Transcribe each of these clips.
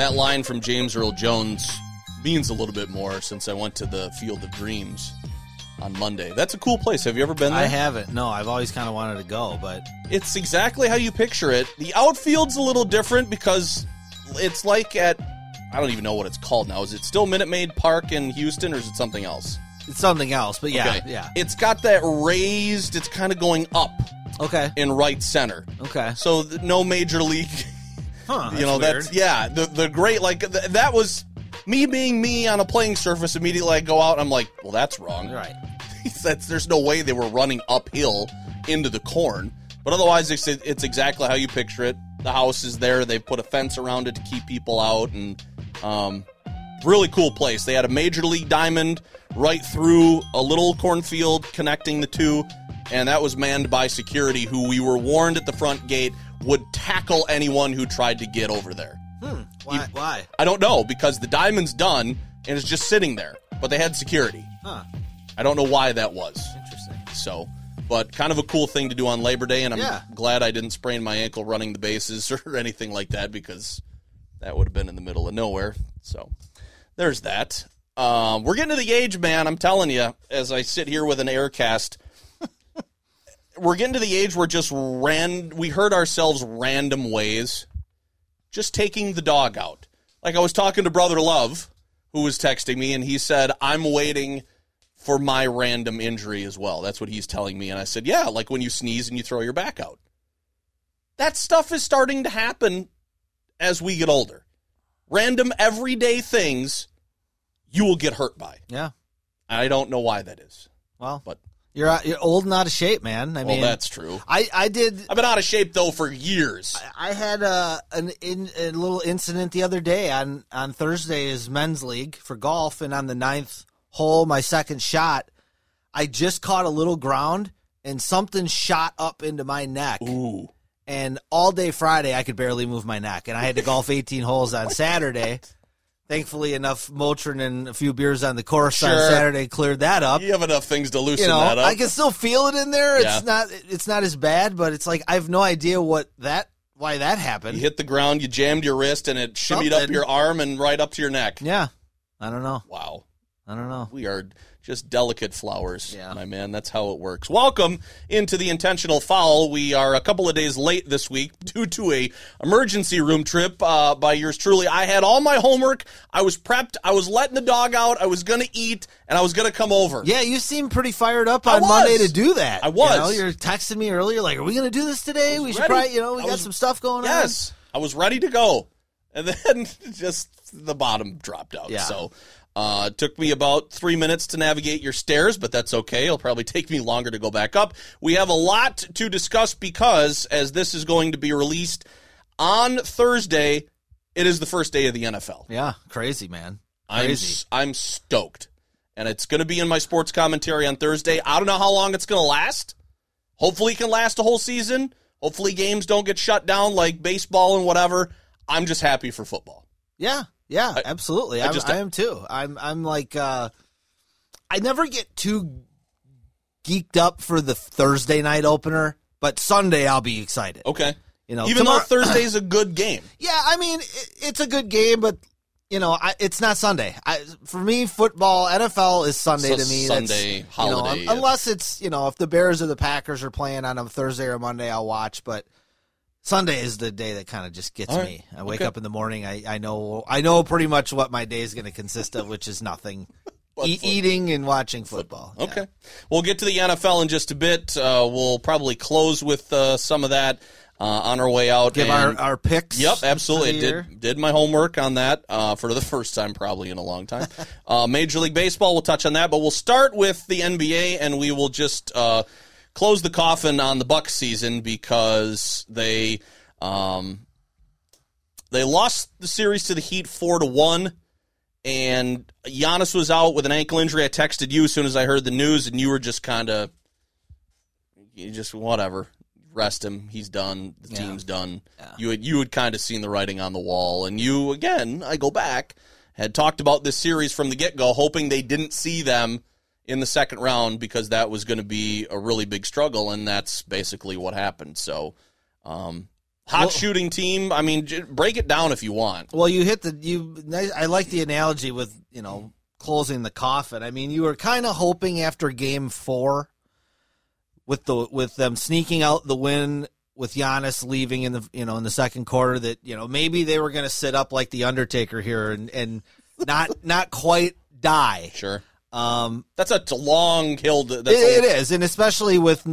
That line from James Earl Jones means a little bit more since I went to the Field of Dreams on Monday. That's a cool place. Have you ever been there? I haven't. No, I've always kind of wanted to go, but It's exactly how you picture it. The outfield's a little different because it's like at I don't even know what it's called now. Is it still Minute Maid Park in Houston or is it something else? it's something else. But yeah, okay. yeah. It's got that raised, it's kind of going up Okay, in right center. okay. So th- no major league Huh? you know weird. that's yeah the the great like th- that was me being me on a playing surface immediately i go out and i'm like well that's wrong right. that's, there's no way they were running uphill into the corn but otherwise it's, it's exactly how you picture it the house is there they put a fence around it to keep people out and um, really cool place they had a major league diamond right through a little cornfield connecting the two and that was manned by security who we were warned at the front gate would tackle anyone who tried to get over there Why? Why? I don't know because the diamond's done and it's just sitting there, but they had security. Huh? I don't know why that was. Interesting. So, but kind of a cool thing to do on Labor Day, and I'm Yeah. glad I didn't sprain my ankle running the bases or anything like that because that would have been in the middle of nowhere. So, there's that. Um, we're getting to the age, man. I'm telling you, as I sit here with an aircast, we're getting to the age where just ran. We hurt ourselves random ways just taking the dog out. Like I was talking to Brother Love, who was texting me, and he said, I'm waiting for my random injury as well. That's what he's telling me. And I said, Yeah, like when you sneeze and you throw your back out. That stuff is starting to happen as we get older. Random everyday things you will get hurt by. Yeah. I don't know why that is. Well, But you're out, you're old and out of shape, man. I well, mean, that's true. I I did. I've been out of shape though for years. I had a an in, a little incident the other day on on Thursday is men's league for golf, and on the ninth hole, my second shot, I just caught a little ground and something shot up into my neck. Ooh. And all day Friday, I could barely move my neck, and I had to golf 18 holes on Saturday. Thankfully, enough Motrin and a few beers on the course on Saturday cleared that up. You have enough things to loosen you know, that up. I can still feel it in there. It's Yeah. not it's not as bad, but it's like I have no idea what that why that happened. You hit the ground, you jammed your wrist, and it shimmied up your arm and right up to your neck. Yeah. I don't know. Wow. I don't know. We are just delicate flowers, Yeah. my man. That's how it works. Welcome into the intentional foul. We are a couple of days late this week due to a emergency room trip uh, by yours truly. I had all my homework. I was prepped. I was letting the dog out. I was going to eat, and I was going to come over. Yeah, you seem pretty fired up on Monday to do that. I was. You know, you're texting me earlier, like, "Are we going to do this today? We should ready. probably, you know, we I got was- some stuff going on." Yes, I was ready to go, and then just the bottom dropped out. Yeah. So uh, it took me about three minutes to navigate your stairs, but that's okay. It'll probably take me longer to go back up. We have a lot to discuss because as this is going to be released on Thursday, it is the first day of the NFL. Yeah, crazy man. I'm Crazy. s- I'm stoked, and it's going to be in my sports commentary on Thursday. I don't know how long it's going to last. Hopefully, it can last a whole season. Hopefully, games don't get shut down like baseball and whatever. I'm just happy for football. Yeah, yeah, absolutely. I I, just- I am too. I'm I'm like uh I never get too geeked up for the Thursday night opener, but Sunday I'll be excited. Okay, You know, even tomorrow- though Thursday's a good game. Yeah, I mean it, it's a good game, but you know, I, it's not Sunday. I, for me, football, NFL is Sunday So to me. Sunday, That's, you know, holiday, unless it's you know if the Bears or the Packers are playing on a Thursday or Monday, I'll watch. But Sunday is the day that kind of just gets right. me. I wake Okay. up in the morning. I, I know I know pretty much what my day is going to consist of, which is nothing. E- eating and watching football. Yeah. Okay. We'll get to the NFL in just a bit. Uh, we'll probably close with uh, some of that uh, on our way out. Give and- our, our picks. Yep, absolutely. I did did my homework on that uh, for the first time probably in a long time. uh, Major League Baseball, we'll touch on that, but we'll start with the NBA, and we will just closed the coffin on the Bucks season because they um, they lost the series to the Heat four to one, and Giannis was out with an ankle injury. I texted you as soon as I heard the news, and you were just kind of you just whatever. Rest him. He's done. The team's done. You had you had kind of seen the writing on the wall, and you again. I go back had talked about this series from the get go, hoping they didn't see them in the second round because that was going to be a really big struggle, and that's basically what happened. So, um, hot Well- shooting team. I mean, j- break it down if you want. Well, you hit the you. I like the analogy with you know closing the coffin. I mean, you were kind of hoping after Game Four, with the with them sneaking out the win with Giannis leaving in the you know in the second quarter that you know maybe they were going to sit up like the Undertaker here and and not not quite die. Sure, Um, that's a long hill. To, that's it, it is, and especially with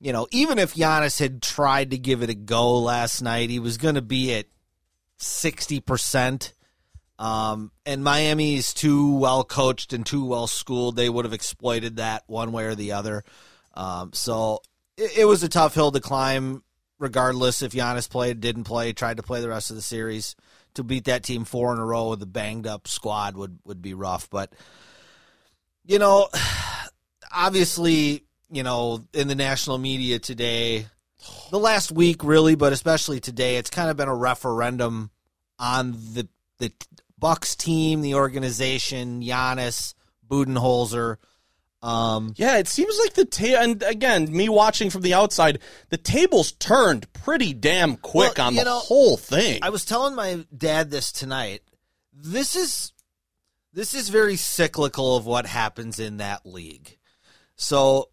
you know, even if Giannis had tried to give it a go last night, he was going to be at sixty percent. Um, and Miami is too well coached and too well schooled; they would have exploited that one way or the other. Um, so it, it was a tough hill to climb, regardless if Giannis played, didn't play, tried to play the rest of the series. To beat that team four in a row with a banged up squad would would be rough, but you know, obviously, you know, in the national media today, the last week really, but especially today, it's kind of been a referendum on the the Bucks team, the organization, Giannis, Budenholzer. Um, Yeah, it seems like the ta- and again, me watching from the outside, the tables turned pretty damn quick Well, on the know, whole thing. I was telling my dad this tonight. This is this is very cyclical of what happens in that league. So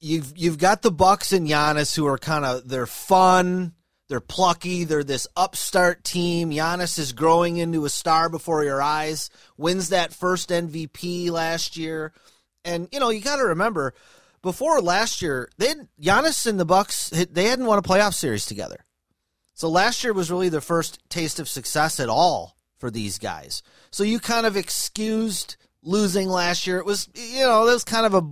you've you've got the Bucks and Giannis who are kind of they're fun, they're plucky, they're this upstart team. Giannis is growing into a star before your eyes. Wins that first MVP last year, and you know you got to remember before last year, they had, Giannis and the Bucks they hadn't won a playoff series together. So last year was really the first taste of success at all for these guys. So you kind of excused losing last year. It was, you know, that was kind of a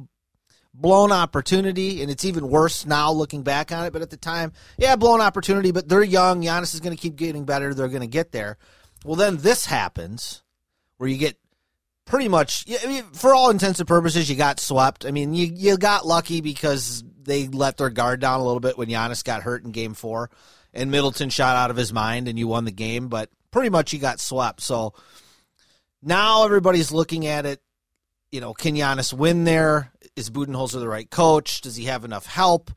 blown opportunity, and it's even worse now looking back on it. But at the time, yeah, blown opportunity, but they're young. Giannis is going to keep getting better. They're going to get there. Well, then this happens where you get pretty much, I mean, for all intents and purposes, you got swept. I mean, you, you got lucky because they let their guard down a little bit when Giannis got hurt in game four and Middleton shot out of his mind and you won the game, but pretty much you got swept. So now everybody's looking at it. You know, can Giannis win there? Is Budenholzer the right coach? Does he have enough help?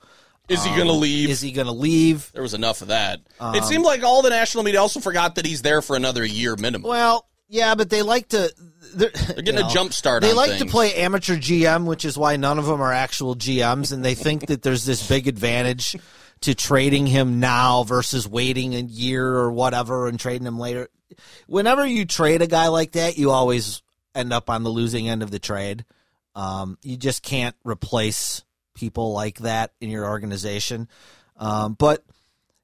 is he going to Um, leave? Is he going to leave? there was enough of that. it seemed like all the national media also forgot that he's there for another year minimum. Well, yeah, but they like to. They're, They're getting a jump start They like to play amateur GM, which is why none of them are actual GMs, and they think that there's this big advantage to trading him now versus waiting a year or whatever and trading him later. Whenever you trade a guy like that, you always end up on the losing end of the trade. Um, you just can't replace people like that in your organization. Um, but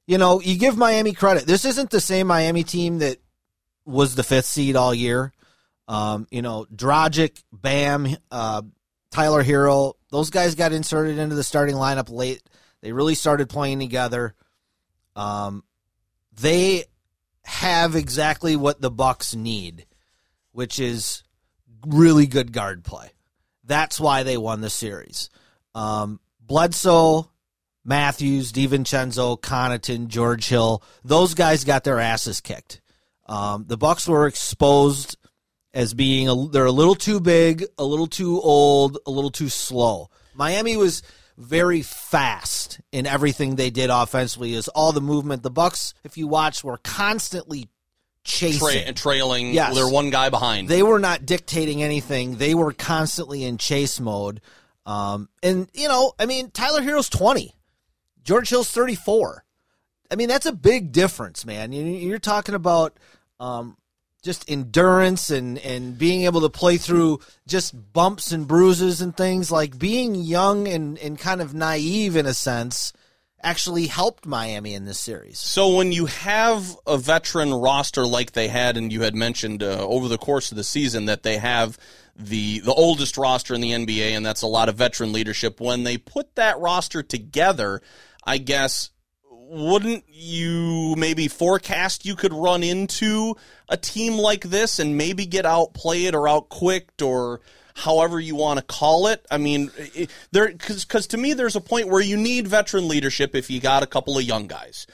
you know, you give Miami credit. This isn't the same Miami team that was the fifth seed all year. Um, you know, Dragic, Bam, uh, Tyler Herro, those guys got inserted into the starting lineup late. They really started playing together. Um, they have exactly what the Bucks need, which is really good guard play. That's why they won the series. Um, Bledsoe, Matthews, DiVincenzo, Connaughton, George Hill, those guys got their asses kicked. Um, the Bucks were exposed as being a, they're a little too big, a little too old, a little too slow. Miami was very fast in everything they did offensively. Is all the movement. The Bucks, if you watch, were constantly chasing. Tra- trailing. Yes. They're one guy behind. They were not dictating anything. They were constantly in chase mode. Um, and you know, I mean, Tyler Herro's twenty, George Hill's thirty four. I mean, that's a big difference, man. You- You're talking about um, just endurance and and being able to play through just bumps and bruises and things. Like being young and and kind of naive in a sense actually helped Miami in this series. So when you have a veteran roster like they had, and you had mentioned uh, over the course of the season that they have the the oldest roster in the NBA, and that's a lot of veteran leadership. When they put that roster together, I guess wouldn't you maybe forecast you could run into a team like this and maybe get outplayed or outquicked or however you want to call it? I mean, it, there because to me there's a point where you need veteran leadership if you got a couple of young guys.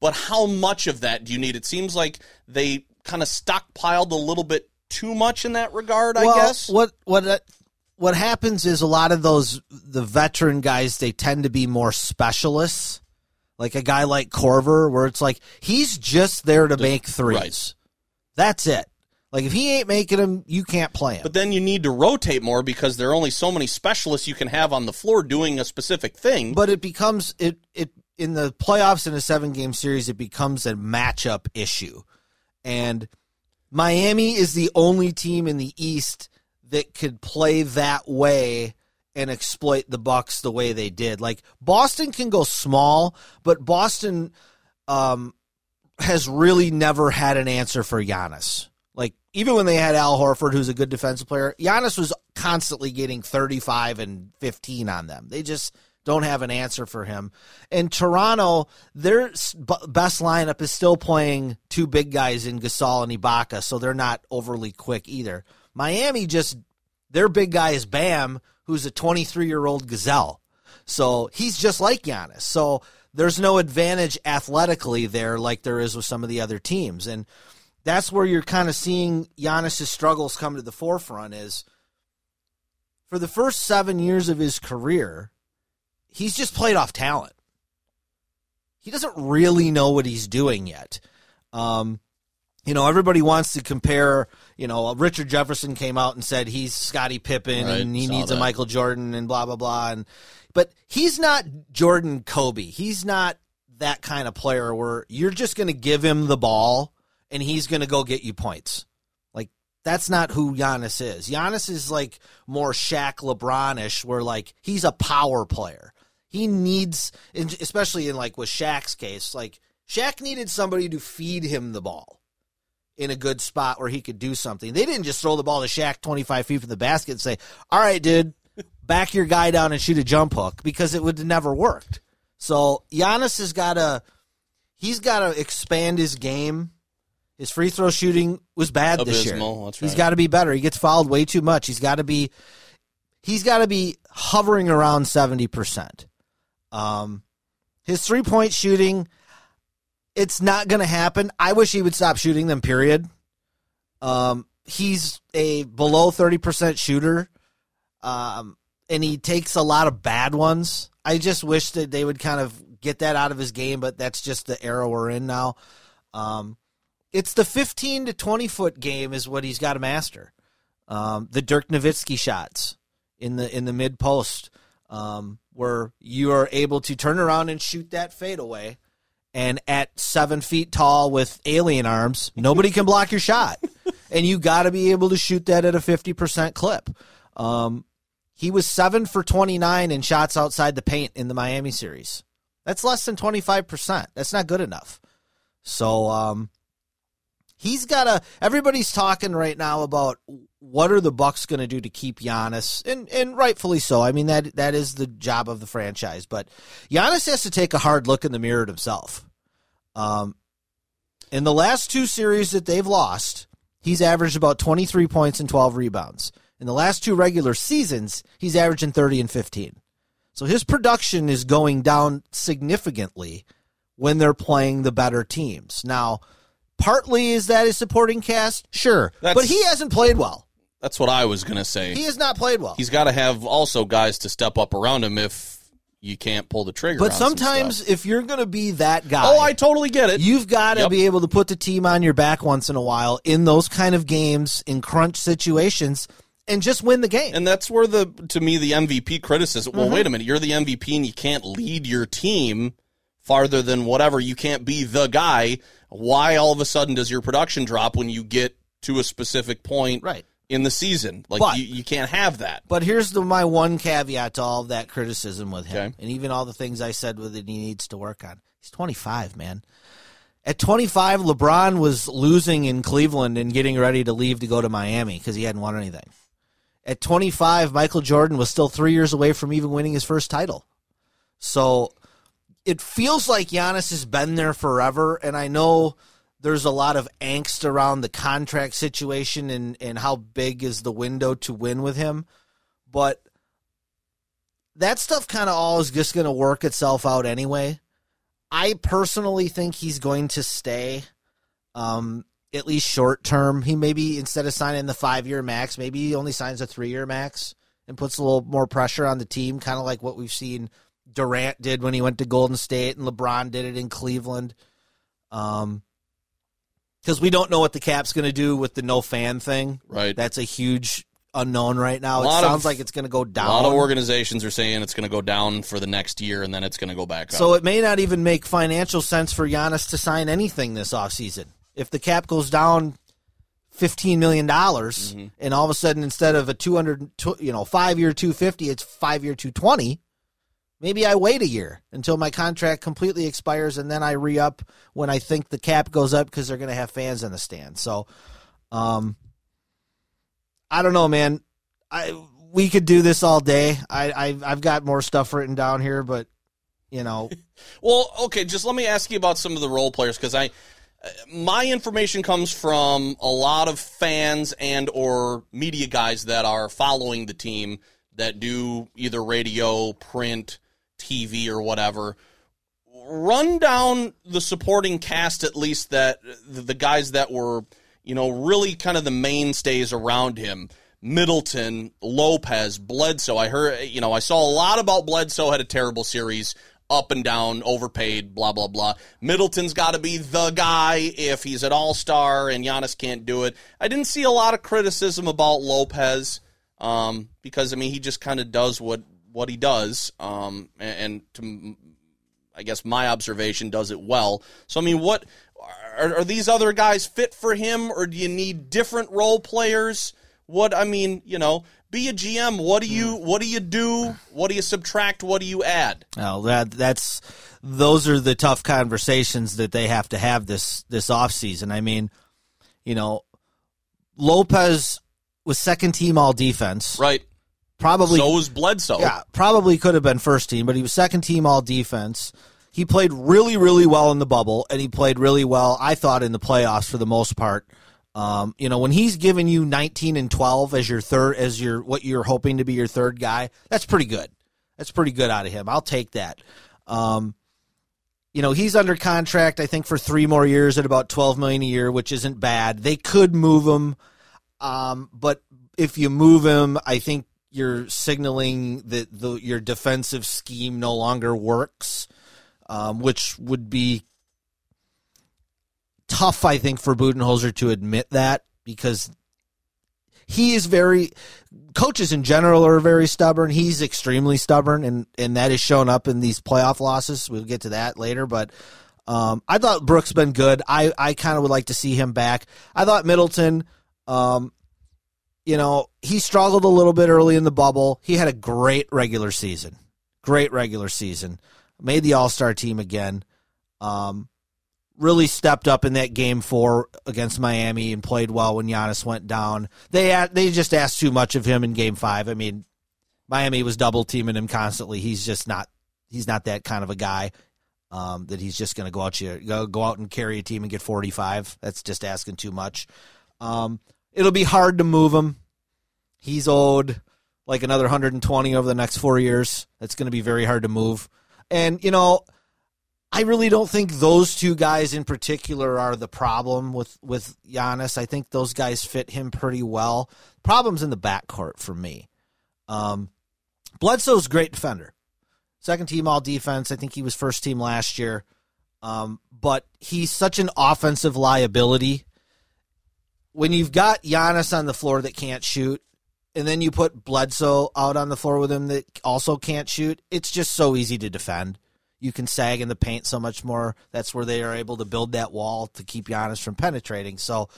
But how much of that do you need? It seems like they kind of stockpiled a little bit too much in that regard. well, I guess. what what uh, what happens is a lot of those the veteran guys they tend to be more specialists. Like a guy like Korver, where it's like he's just there to make threes. right. That's it. Like if he ain't making them, you can't play him. But then you need to rotate more because there are only so many specialists you can have on the floor doing a specific thing. but it becomes it it in the playoffs in a seven game series it becomes a matchup issue and miami is the only team in the east that could play that way and exploit the bucks the way they did like boston can go small but boston um has really never had an answer for Giannis. Like even when they had Al Horford, who's a good defensive player, Giannis was constantly getting 35 and 15 on them. They just don't have an answer for him. And Toronto, their best lineup is still playing two big guys in Gasol and Ibaka, so they're not overly quick either. Miami just their big guy is Bam, who's a 23 year old gazelle. So he's just like Giannis. So there's no advantage athletically there like there is with some of the other teams. And that's where you're kind of seeing Giannis's struggles come to the forefront is for the first seven years of his career, he's just played off talent. He doesn't really know what he's doing yet. Um, you know, everybody wants to compare. You know, Richard Jefferson came out and said he's Scottie Pippen Right, and he needs a. Michael Jordan and blah blah blah. And but he's not Jordan Kobe. He's not that kind of player where you're just going to give him the ball and he's going to go get you points. Like that's not who Giannis is. Giannis is like more Shaq LeBronish, where like he's a power player. He needs, especially in like with Shaq's case, like Shaq needed somebody to feed him the ball in a good spot where he could do something. They didn't just throw the ball to Shaq 25 feet from the basket and say, all right, dude, back your guy down and shoot a jump hook because it would have never worked. So Giannis has got to, he's got to expand his game. His free throw shooting was bad this year. Abysmal, that's He's right. got to be better. He gets fouled way too much. He's got to be, he's got to be hovering around 70%. Um, his three point shooting, it's not going to happen. I wish he would stop shooting them, period. Um, he's a below 30% shooter. Um, and he takes a lot of bad ones. I just wish that they would kind of get that out of his game, but that's just the era we're in now. Um, it's the 15 to 20 foot game is what he's got to master. Um, the Dirk Nowitzki shots in the in the mid post, um, where you are able to turn around and shoot that fadeaway, and at seven feet tall with alien arms, nobody can block your shot, and you got to be able to shoot that at a 50 percent clip. Um, he was seven for 29 in shots outside the paint in the Miami series. That's less than 25%. That's not good enough. So, um, he's got to, everybody's talking right now about what are the Bucks going to do to keep Giannis, and, and rightfully so. I mean, that, that is the job of the franchise, but Giannis has to take a hard look in the mirror at himself. Um, in the last two series that they've lost, he's averaged about 23 points and 12 rebounds. In the last two regular seasons, he's averaging 30 and 15. So his production is going down significantly when they're playing the better teams. Now, partly is that his supporting cast? Sure. That's- but he hasn't played well. That's what I was going to say. He has not played well. He's got to have also guys to step up around him if you can't pull the trigger. but some sometimes stuff. if you're going to be that guy, oh, I totally get it. You've got to Yep. be able to put the team on your back once in a while in those kind of games, in crunch situations, and just win the game. and that's where the to me the MVP criticism. Mm-hmm. Well, wait a minute, you're the MVP and you can't lead your team farther than whatever. You can't be the guy. Why all of a sudden does your production drop when you get to a specific point Right. In the season? Like But- you, you can't have that. but here's the my one caveat to all of that criticism with him, Okay. and even all the things I said with it, he needs to work on. He's 25, man. At 25, LeBron was losing in Cleveland and getting ready to leave to go to Miami because he hadn't won anything. At 25, Michael Jordan was still three years away from even winning his first title. So it feels like Giannis has been there forever, and I know there's a lot of angst around the contract situation and, and how big is the window to win with him. But that stuff kind of all is just going to work itself out anyway. I personally think he's going to stay, um, at least short term. He maybe instead of signing the five year max, maybe he only signs a three year max and puts a little more pressure on the team, kind of like what we've seen Durant did when he went to Golden State and LeBron did it in Cleveland. Um, because we don't know what the cap's going to do with the no fan thing. Right. That's a huge unknown right now. It sounds of- like it's going to go down. A lot of organizations are saying it's going to go down for the next year and then it's going to go back up. So it may not even make financial sense for Giannis to sign anything this offseason. If the cap goes down fifteen million dollars, Mm-hmm. and all of a sudden instead of a two hundred, you know, five year two fifty, it's five year two twenty. Maybe I wait a year until my contract completely expires, and then I re up when I think the cap goes up because they're going to have fans in the stand. So, um, I don't know, man. I we could do this all day. I, I I've got more stuff written down here, but you know, Well, okay, just let me ask you about some of the role players because I, my information comes from a lot of fans and or media guys that are following the team that do either radio, print, TV, or whatever. Run down the supporting cast at least that the guys that were you know really kind of the mainstays around him. Middleton, Lopez, Bledsoe. I heard, you know, I saw a lot about Bledsoe had a terrible series, up and down, overpaid, blah blah blah. Middleton's got to be the guy if he's an all star and Giannis can't do it. I didn't see a lot of criticism about Lopez um, because I mean he just kind of does what what he does, um, and, and to I guess my observation does it well. So I mean, what are, are these other guys fit for him, or do you need different role players? What I mean, you know, be a GM. What do you what do you do? What do you subtract? What do you add? Well, that that's those are the tough conversations that they have to have this this off season. I mean, you know, Lopez was second team all defense. Right. Probably so was Bledsoe. yeah, probably could have been first team, but he was second team all defense. He played really, really well in the bubble, and he played really well, I thought, in the playoffs for the most part. Um, you know, when he's giving you 19 and 12 as your third, as your what you're hoping to be your third guy, that's pretty good. That's pretty good out of him. I'll take that. Um, you know, he's under contract, I think, for three more years at about 12 million a year, which isn't bad. They could move him, um, but if you move him, I think you're signaling that the, your defensive scheme no longer works, um, which would be tough, I think, for Budenholzer to admit that because he is very coaches in general are very stubborn. He's extremely stubborn, and and that has shown up in these playoff losses. We'll get to that later, but. Um, I thought Brooks been good. I, I kind of would like to see him back. I thought Middleton, um, you know, he struggled a little bit early in the bubble. He had a great regular season. Great regular season. Made the All Star team again. Um, really stepped up in that game four against Miami and played well when Giannis went down. They they just asked too much of him in game five. I mean, Miami was double teaming him constantly. He's just not he's not that kind of a guy. Um, that he's just going to go out go, go out and carry a team and get 45. That's just asking too much. Um, it'll be hard to move him. He's owed like another 120 over the next four years. That's going to be very hard to move. And you know, I really don't think those two guys in particular are the problem with with Giannis. I think those guys fit him pretty well. Problems in the backcourt for me. Um, Bledsoe's great defender. Second team all defense. I think he was first team last year. Um, but he's such an offensive liability. When you've got Giannis on the floor that can't shoot, and then you put Bledsoe out on the floor with him that also can't shoot, it's just so easy to defend. You can sag in the paint so much more. That's where they are able to build that wall to keep Giannis from penetrating. So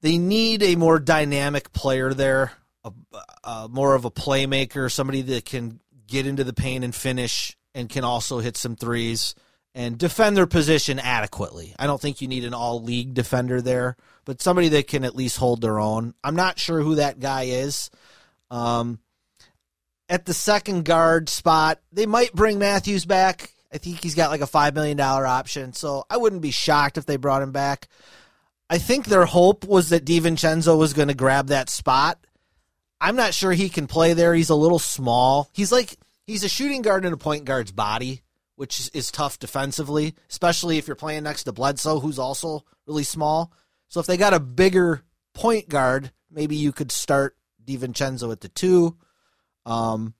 they need a more dynamic player there, a, a more of a playmaker, somebody that can get into the paint and finish and can also hit some threes. And defend their position adequately. I don't think you need an all league defender there, but somebody that can at least hold their own. I'm not sure who that guy is. Um, at the second guard spot, they might bring Matthews back. I think he's got like a $5 million option, so I wouldn't be shocked if they brought him back. I think their hope was that DiVincenzo was going to grab that spot. I'm not sure he can play there. He's a little small. He's like he's a shooting guard in a point guard's body, which is, is tough defensively, especially if you're playing next to Bledsoe, who's also really small. So if they got a bigger point guard, maybe you could start DiVincenzo at the two. Um,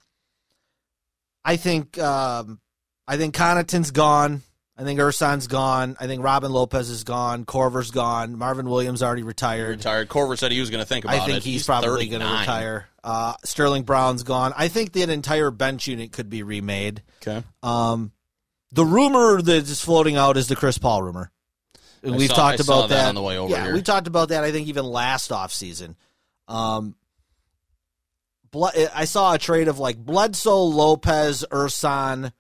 I think um, I think Connaughton's gone. I think Ersan's gone. I think Robin Lopez is gone. Korver's gone. Marvin Williams already retired. Retired. Korver said he was going to think about it. I think it. he's, probably going to retire. Uh, Sterling Brown's gone. I think that entire bench unit could be remade. Okay. Um, the rumor that is floating out is the Chris Paul rumor. And I we've saw- talked I about that on the way over yeah, here. we talked about that. I think even last offseason. Um, I saw a trade of like Bledsoe, Lopez, Ersan,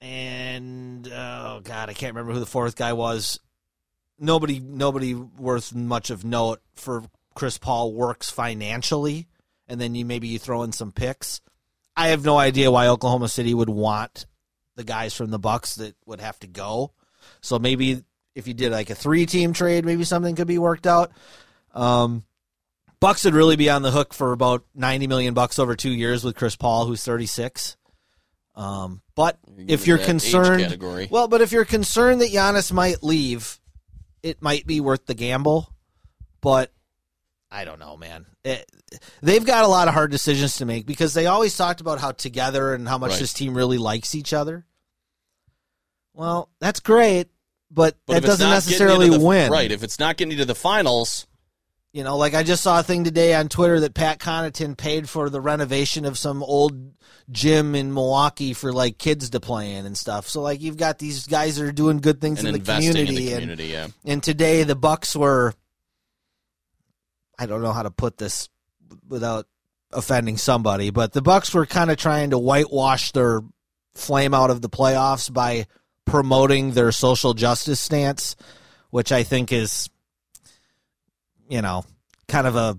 and oh god, I can't remember who the fourth guy was. Nobody, nobody worth much of note for Chris Paul works financially, and then you maybe you throw in some picks. I have no idea why Oklahoma City would want the guys from the Bucks that would have to go. So maybe if you did like a three team trade, maybe something could be worked out. Um, Bucks would really be on the hook for about ninety million bucks over two years with Chris Paul, who's thirty six. Um, but if you're concerned, well, but if you're concerned that Giannis might leave, it might be worth the gamble. But I don't know, man. It, they've got a lot of hard decisions to make because they always talked about how together and how much Right. this team really likes each other. Well, that's great, but, But that doesn't necessarily the- win. Right. If it's not getting you to the finals, You know, like I just saw a thing today on Twitter that Pat Connaughton paid for the renovation of some old gym in Milwaukee for like kids to play in and stuff. So like you've got these guys that are doing good things in the community, in the and yeah. and today the Bucks were I don't know how to put this without offending somebody, but the Bucks were kind of trying to whitewash their flame out of the playoffs by promoting their social justice stance, which I think is you know, kind of a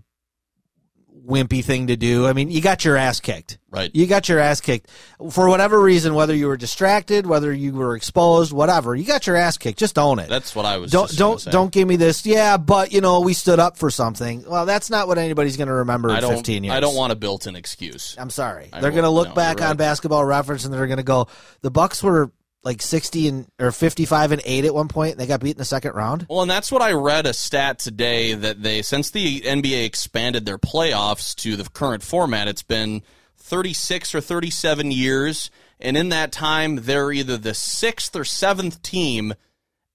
wimpy thing to do. I mean, you got your ass kicked. Right. You got your ass kicked for whatever reason, whether you were distracted, whether you were exposed, whatever. You got your ass kicked. Just own it. That's what I was don't just don't don't give me this. Yeah, but you know we stood up for something. Well, that's not what anybody's going to remember in I don't, 15 years. I don't want a built-in excuse. I'm sorry. I they're going to look no, back you're on. Basketball Reference and they're going to go, the Bucks were like 60 and or 55 and eight at one point, and they got beat in the second round. Well, and that's what I read a stat today that they since the NBA expanded their playoffs to the current format, it's been 36 or 37 years, and in that time they're either the 6th or 7th team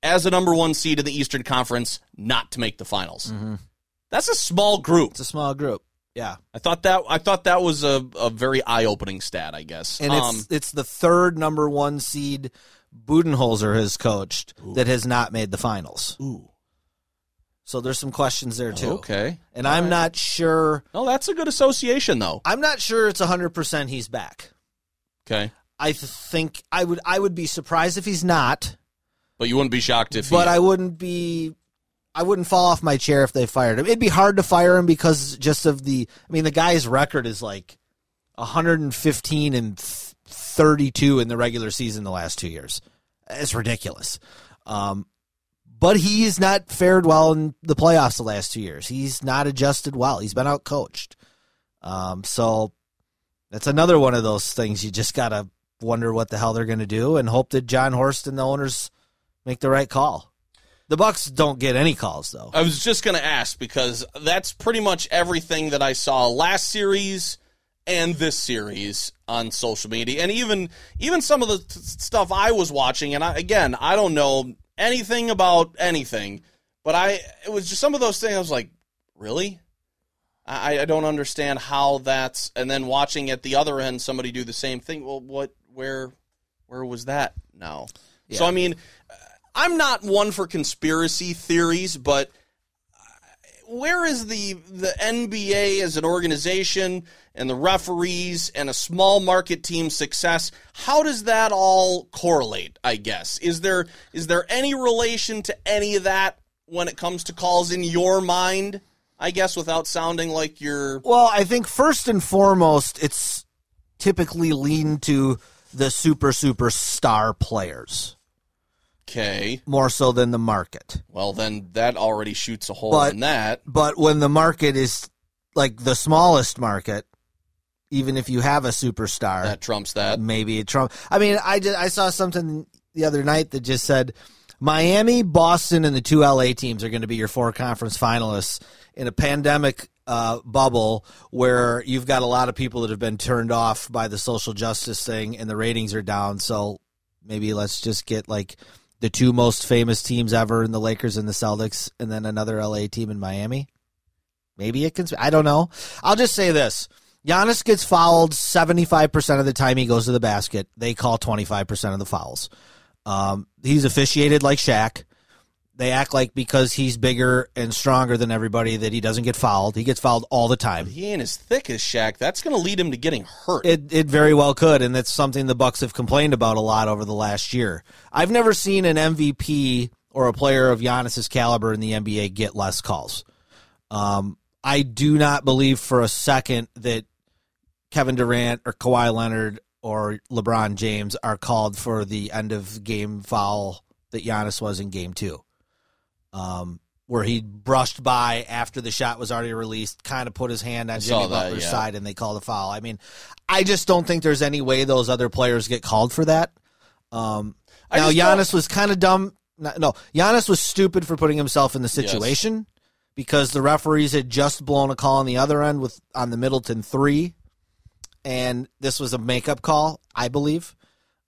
as a number 1 seed in the Eastern Conference not to make the finals. Mm-hmm. That's a small group. It's a small group. Yeah. I thought that I thought that was a, a very eye-opening stat, I guess. And Um, it's it's the third number one seed Budenholzer has coached that has not made the finals. Ooh. So there's some questions there too. Okay. And I'm not sure No, that's a good association though. I'm not sure it's 100% he's back. Okay. I think I would I would be surprised if he's not, But you wouldn't be shocked if but I wouldn't be I wouldn't fall off my chair if they fired him. It'd be hard to fire him because just of the I mean the guy's record is like 115 and 32 in the regular season the last 2 years. It's ridiculous. Um but he's not fared well in the playoffs the last 2 years. He's not adjusted well. He's been out coached. Um so that's another one of those things you just got to wonder what the hell they're going to do and hope that Jon Horst and the owners make the right call. The Bucks don't get any calls though. I was just going to ask because that's pretty much everything that I saw last series and this series on social media, and even even some of the t- stuff I was watching. And I, again, I don't know anything about anything, but I it was just some of those things. I was like, really. I, I don't understand how that's and then watching at the other end somebody do the same thing. Well, what where where was that now? So I mean, I'm not one for conspiracy theories, but uh, where is the the NBA as an organization and the referees and a small market team success? How does that all correlate? I guess is there is there any relation to any of that when it comes to calls in your mind? I guess without sounding like you're Well, I think first and foremost, it's typically lean to the super super star players okay. more so than the market. Well, then that already shoots a hole But- in that. But when the market is like the smallest market, even if you have a superstar, That trumps that. maybe it trumps. I mean, I just, I saw something the other night that just said Miami, Boston, and the two LA teams are going to be your four conference finalists in a pandemic uh, bubble where you've got a lot of people that have been turned off by the social justice thing and the ratings are down. So maybe let's just get like the two most famous teams ever in the Lakers and the Celtics, and then another LA team in Miami. Maybe it can. I don't know. I'll just say this. Giannis gets fouled 75% of the time he goes to the basket. They call 25% of the fouls. Um, he's officiated like Shaq. They act like because he's bigger and stronger than everybody that he doesn't get fouled. He gets fouled all the time. He ain't as thick as Shaq. That's going to lead him to getting hurt. It it very well could, and that's something the Bucks have complained about a lot over the last year. I've never seen an MVP or a player of Giannis's caliber in the NBA get less calls. Um, I do not believe for a second that Kevin Durant or Kawhi Leonard or LeBron James are called for the end of game foul that Giannis was in game two. Um, where he brushed by after the shot was already released, kind of put his hand on Jimmy that, Butler's yeah. side, and they called a foul. I mean, I just don't think there's any way those other players get called for that. Um, now Giannis was kind of dumb. No, no, Giannis was stupid for putting himself in the situation because the referees had just blown a call on the other end with on the Middleton three, and this was a makeup call, I believe.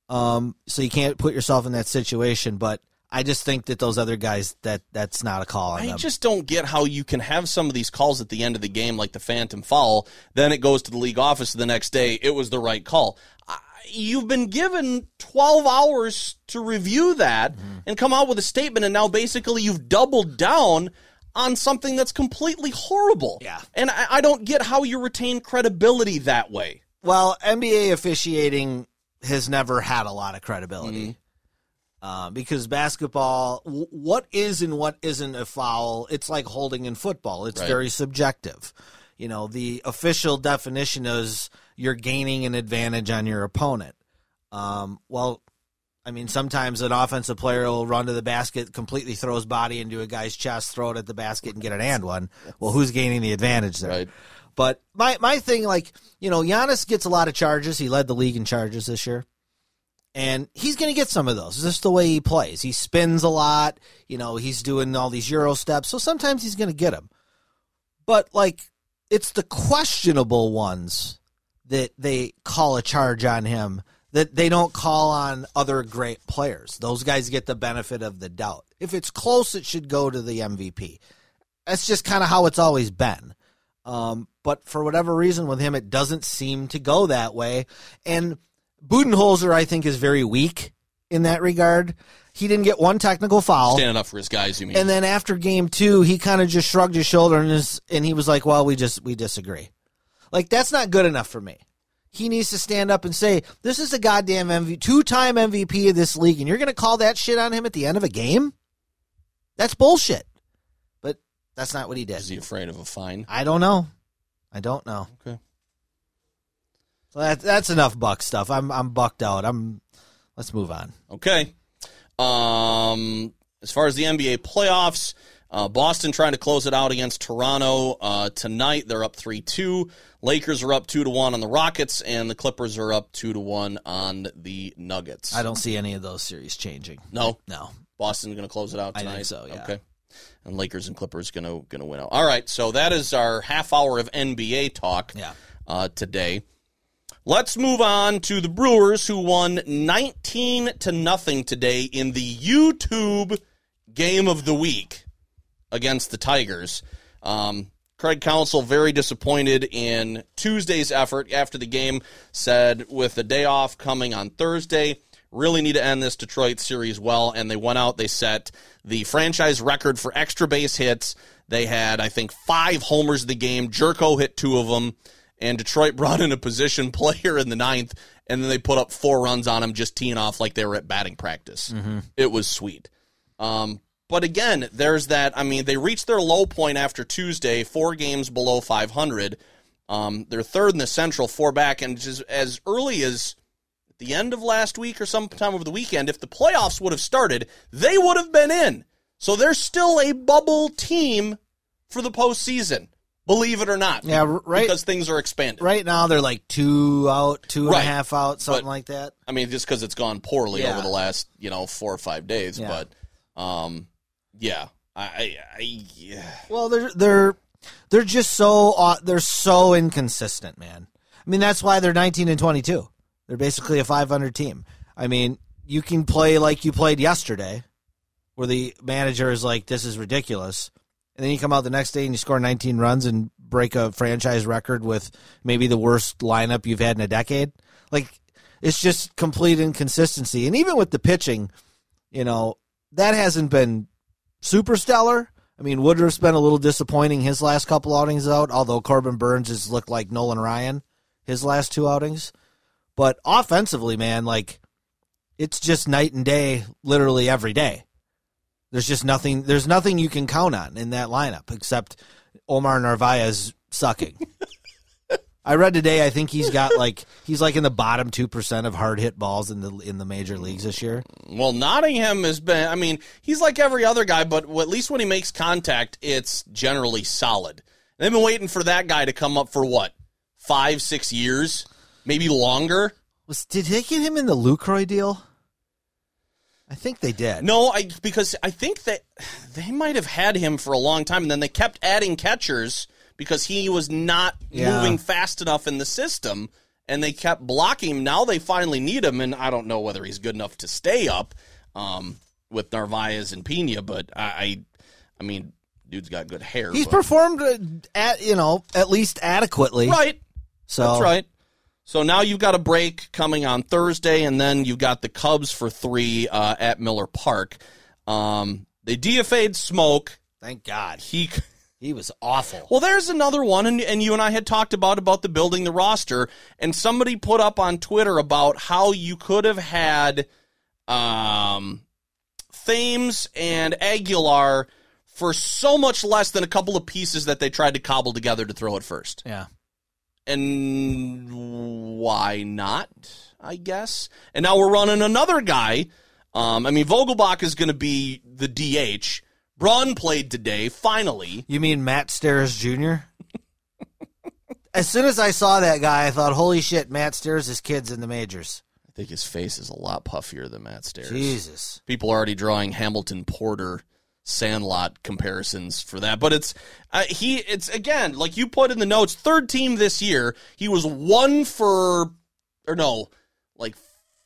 Um, so you can't put yourself in that situation, but I just think that those other guys that that's not a call on I them. just don't get how you can have some of these calls at the end of the game, like the phantom foul. Then it goes to the league office the next day. It was the right call. You've been given 12 hours to review that Mm-hmm. and come out with a statement, and now basically you've doubled down on something that's completely horrible. Yeah. And I, I don't get how you retain credibility that way. Well, NBA officiating has never had a lot of credibility. Uh, because basketball, w- what is and what isn't a foul, it's like holding in football. It's Right. very subjective. You know, the official definition is you're gaining an advantage on your opponent. Um, well, I mean, sometimes an offensive player will run to the basket, completely throw his body into a guy's chest, throw it at the basket, and get an and one. Well, who's gaining the advantage there? Right. But my my thing, like you know, Giannis gets a lot of charges. He led the league in charges this year, and he's going to get some of those. It's just the way he plays. He spins a lot. You know, he's doing all these euro steps, so sometimes he's going to get them. But like, it's the questionable ones that they call a charge on him that they don't call on other great players. Those guys get the benefit of the doubt. If it's close, it should go to the MVP. That's just kind of how it's always been. Um, but for whatever reason with him, it doesn't seem to go that way. And Budenholzer, I think, is very weak in that regard. He didn't get one technical foul. Standing up for his guys, you mean? And then after game two, he kind of just shrugged his shoulder and his, and he was like, "Well, we just we disagree." Like that's not good enough for me. He needs to stand up and say, "This is a goddamn MVP, two-time MVP of this league, and you're going to call that shit on him at the end of a game? That's bullshit." But that's not what he did. Is he afraid of a fine? I don't know. I don't know. Okay. So that, that's enough buck stuff. I'm I'm bucked out. I'm. Let's move on. Okay. Um, as far as the NBA playoffs, uh, Boston trying to close it out against Toronto uh, tonight. They're up three two. Lakers are up two to one on the Rockets, and the Clippers are up two to one on the Nuggets. I don't see any of those series changing. no, No. Boston's going to close it out I tonight. think so, yeah. Okay. And Lakers and Clippers going to going to win out. All right, so that is our half hour of NBA talk Yeah. uh, today. Let's move on to the Brewers, who won 19 to nothing today in the YouTube game of the week against the Tigers. Um, Craig Counsell very disappointed in Tuesday's effort after the game. Said with the day off coming on Thursday, Really need to end this Detroit series well. And they went out, they set the franchise record for extra base hits. They had, I think, five homers of the game. Gyorko hit two of them. And Detroit brought in a position player in the ninth, and then they put up four runs on him, just teeing off like they were at batting practice. It was sweet. Um, but again, there's that. I mean, they reached their low point after Tuesday, four games below 500. Um, they're third in the Central, four back, and just as early as the end of last week or sometime over the weekend, if the playoffs would have started, they would have been in. So they're still a bubble team for the postseason, believe it or not. Yeah, right. Because things are expanded. Right now they're like two out, two and a half out, something But- like that. I mean, just because it's gone poorly Yeah. over the last, you know, four or five days. Yeah. But, um, yeah, I, I, I yeah. Well, they're they're they're just so uh, they're so inconsistent, man. I mean, that's why they're 19 and 22. They're basically a 500 team. I mean, you can play like you played yesterday, where the manager is like, "This is ridiculous," and then you come out the next day and you score 19 runs and break a franchise record with maybe the worst lineup you've had in a decade. Like, it's just complete inconsistency. And even with the pitching, you know, that hasn't been super stellar. I mean, Woodruff's been a little disappointing his last couple outings out, although Corbin Burnes has looked like Nolan Ryan his last two outings. But offensively, man, like it's just night and day literally every day. There's just nothing there's nothing you can count on in that lineup except Omar Narvaez sucking. I read today I think he's got like he's like in the bottom 2% of hard hit balls in the in the major leagues this year. Well, Nottingham has been, I mean, he's like every other guy, but at least when he makes contact, it's generally solid. They've been waiting for that guy to come up for what? Five, six years? Maybe longer? Was did they get him in the Lucroy deal? I think they did. No, I because I think that they might have had him for a long time, and then they kept adding catchers because he was not Yeah. moving fast enough in the system, and they kept blocking him. Now they finally need him, and I don't know whether he's good enough to stay up um, with Narvaez and Pena, but I, I, I mean, dude's got good hair. He's but- performed uh, at you know at least adequately. right. So That's right. So now you've got a break coming on Thursday, and then you've got the Cubs for three uh, at Miller Park. Um, they DFA'd Smoak. Thank God He. he was awful. Well, there's another one, and, and you and I had talked about about the building the roster, and somebody put up on Twitter about how you could have had um, Thames and Aguilar for so much less than a couple of pieces that they tried to cobble together to throw at first. Yeah. And why not? I guess. And now we're running another guy. Um, I mean, Vogelbach is going to be the DH. Braun played today, finally. You mean Matt Stairs Jr.? as soon as I saw that guy, I thought, "Holy shit, Matt Stairs' is kid's in the majors." I think his face is a lot puffier than Matt Stairs. Jesus. People are already drawing Hamilton Porter Sandlot comparisons for that, but it's uh, he. It's again like you put in the notes. Third team this year. He was one for or no, like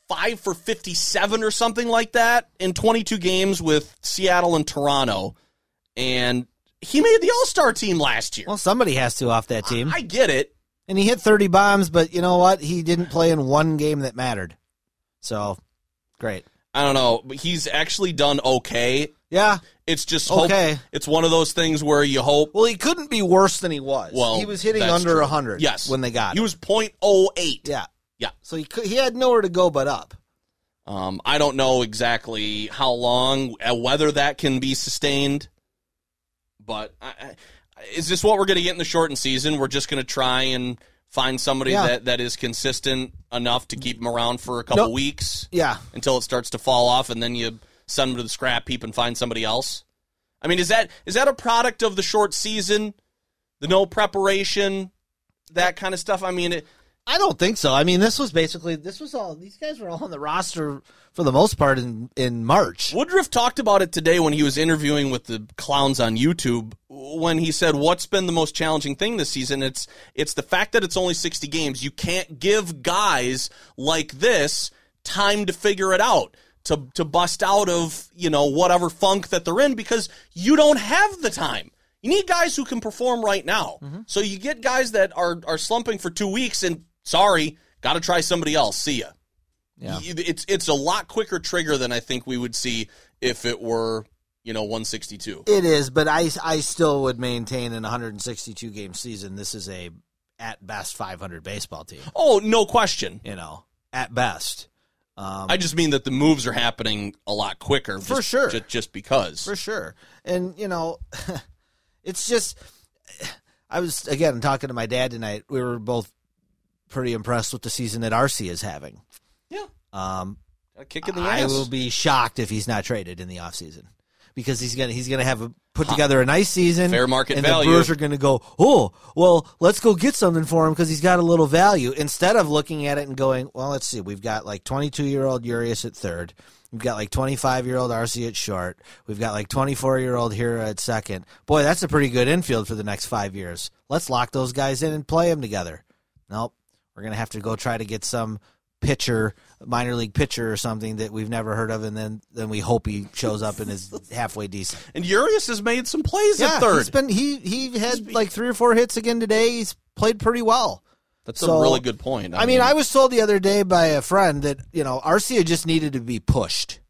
five for fifty-seven or something like that in twenty-two games with Seattle and Toronto, and he made the All Star team last year. Well, somebody has to off that team, I get it. and he hit thirty bombs, but you know what? He didn't play in one game that mattered. So, great. I don't know, but he's actually done okay. Yeah. It's just hope, Okay. It's one of those things where you hope. Well, he couldn't be worse than he was. Well, he was hitting that's under true. 100 Yes, when they got he him. was .08. Yeah. Yeah. So he could, he had nowhere to go but up. Um, I don't know exactly how long, uh, whether that can be sustained, but I, I, is this what we're going to get in the shortened season? We're just going to try and find somebody Yeah. that, that is consistent enough to keep him around for a couple No. weeks Yeah. until it starts to fall off, and then you send him to the scrap heap and find somebody else. I mean, is that is that a product of the short season, the no preparation, that kind of stuff? I mean, it, I don't think so. I mean, this was basically this was all these guys were all on the roster for the most part in in March. Woodruff talked about it today when he was interviewing with the clowns on YouTube. When he said, "What's been the most challenging thing this season?" It's it's the fact that it's only sixty games. You can't give guys like this time to figure it out, to to bust out of you know whatever funk that they're in because you don't have the time. You need guys who can perform right now. Mm-hmm. So you get guys that are are slumping for two weeks, and sorry, got to try somebody else. See ya. Yeah. It's it's a lot quicker trigger than I think we would see if it were you know 162. It is, but I I still would maintain in a 162 game season this is a at best 500 baseball team. Oh, no question. You know, at best. Um, I just mean that the moves are happening a lot quicker. For just, sure. Just, just because. for sure. And you know, it's just I was again talking to my dad tonight. We were both pretty impressed with the season that Arcia is having. Yeah. Um, A kick in the I ass. will be shocked if he's not traded in the offseason. Because he's gonna he's gonna have a, put together a nice season, Fair market and value. the Brewers are gonna go, oh, well, let's go get something for him because he's got a little value. Instead of looking at it and going, well, let's see, we've got like 22 year old Urias at third, we've got like 25 year old Arcia at short, we've got like 24 year old here at second. Boy, that's a pretty good infield for the next five years. Let's lock those guys in and play them together. Nope, we're gonna have to go try to get some pitcher, minor league pitcher or something that we've never heard of, and then then we hope he shows up and is halfway decent. and Urias has made some plays Yeah, at third. he's been he he had like three or four hits again today. He's played pretty well. That's so- a really good point. I mean, I was told the other day by a friend that you know Arcia just needed to be pushed,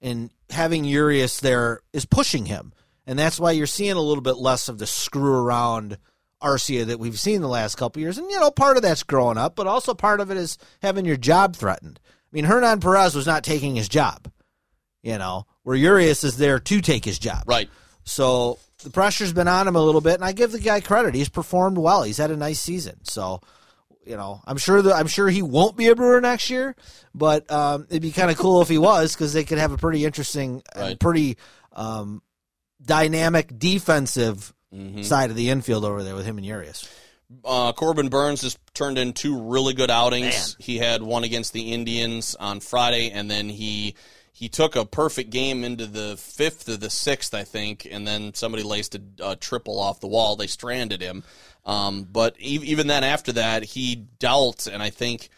and having Urias there is pushing him, and that's why you're seeing a little bit less of the screw around Arcia that we've seen the last couple years. And you know, part of that's growing up, but also part of it is having your job threatened. I mean, Hernan Perez was not taking his job, you know, where Urias is there to take his job. right. So the pressure's been on him a little bit, and I give the guy credit. He's performed well. He's had a nice season. So, you know, I'm sure that I'm sure he won't be a Brewer next year, but um, it'd be kind of cool if he was because they could have a pretty interesting, and Right. pretty um, dynamic defensive Mm-hmm. side of the infield over there with him and Urias. Uh, Corbin Burnes has turned in two really good outings. Man. He had one against the Indians on Friday, and then he he took a perfect game into the fifth or the sixth, I think, and then somebody laced a, a triple off the wall. They stranded him, um, but even then, after that, he dealt, and I think.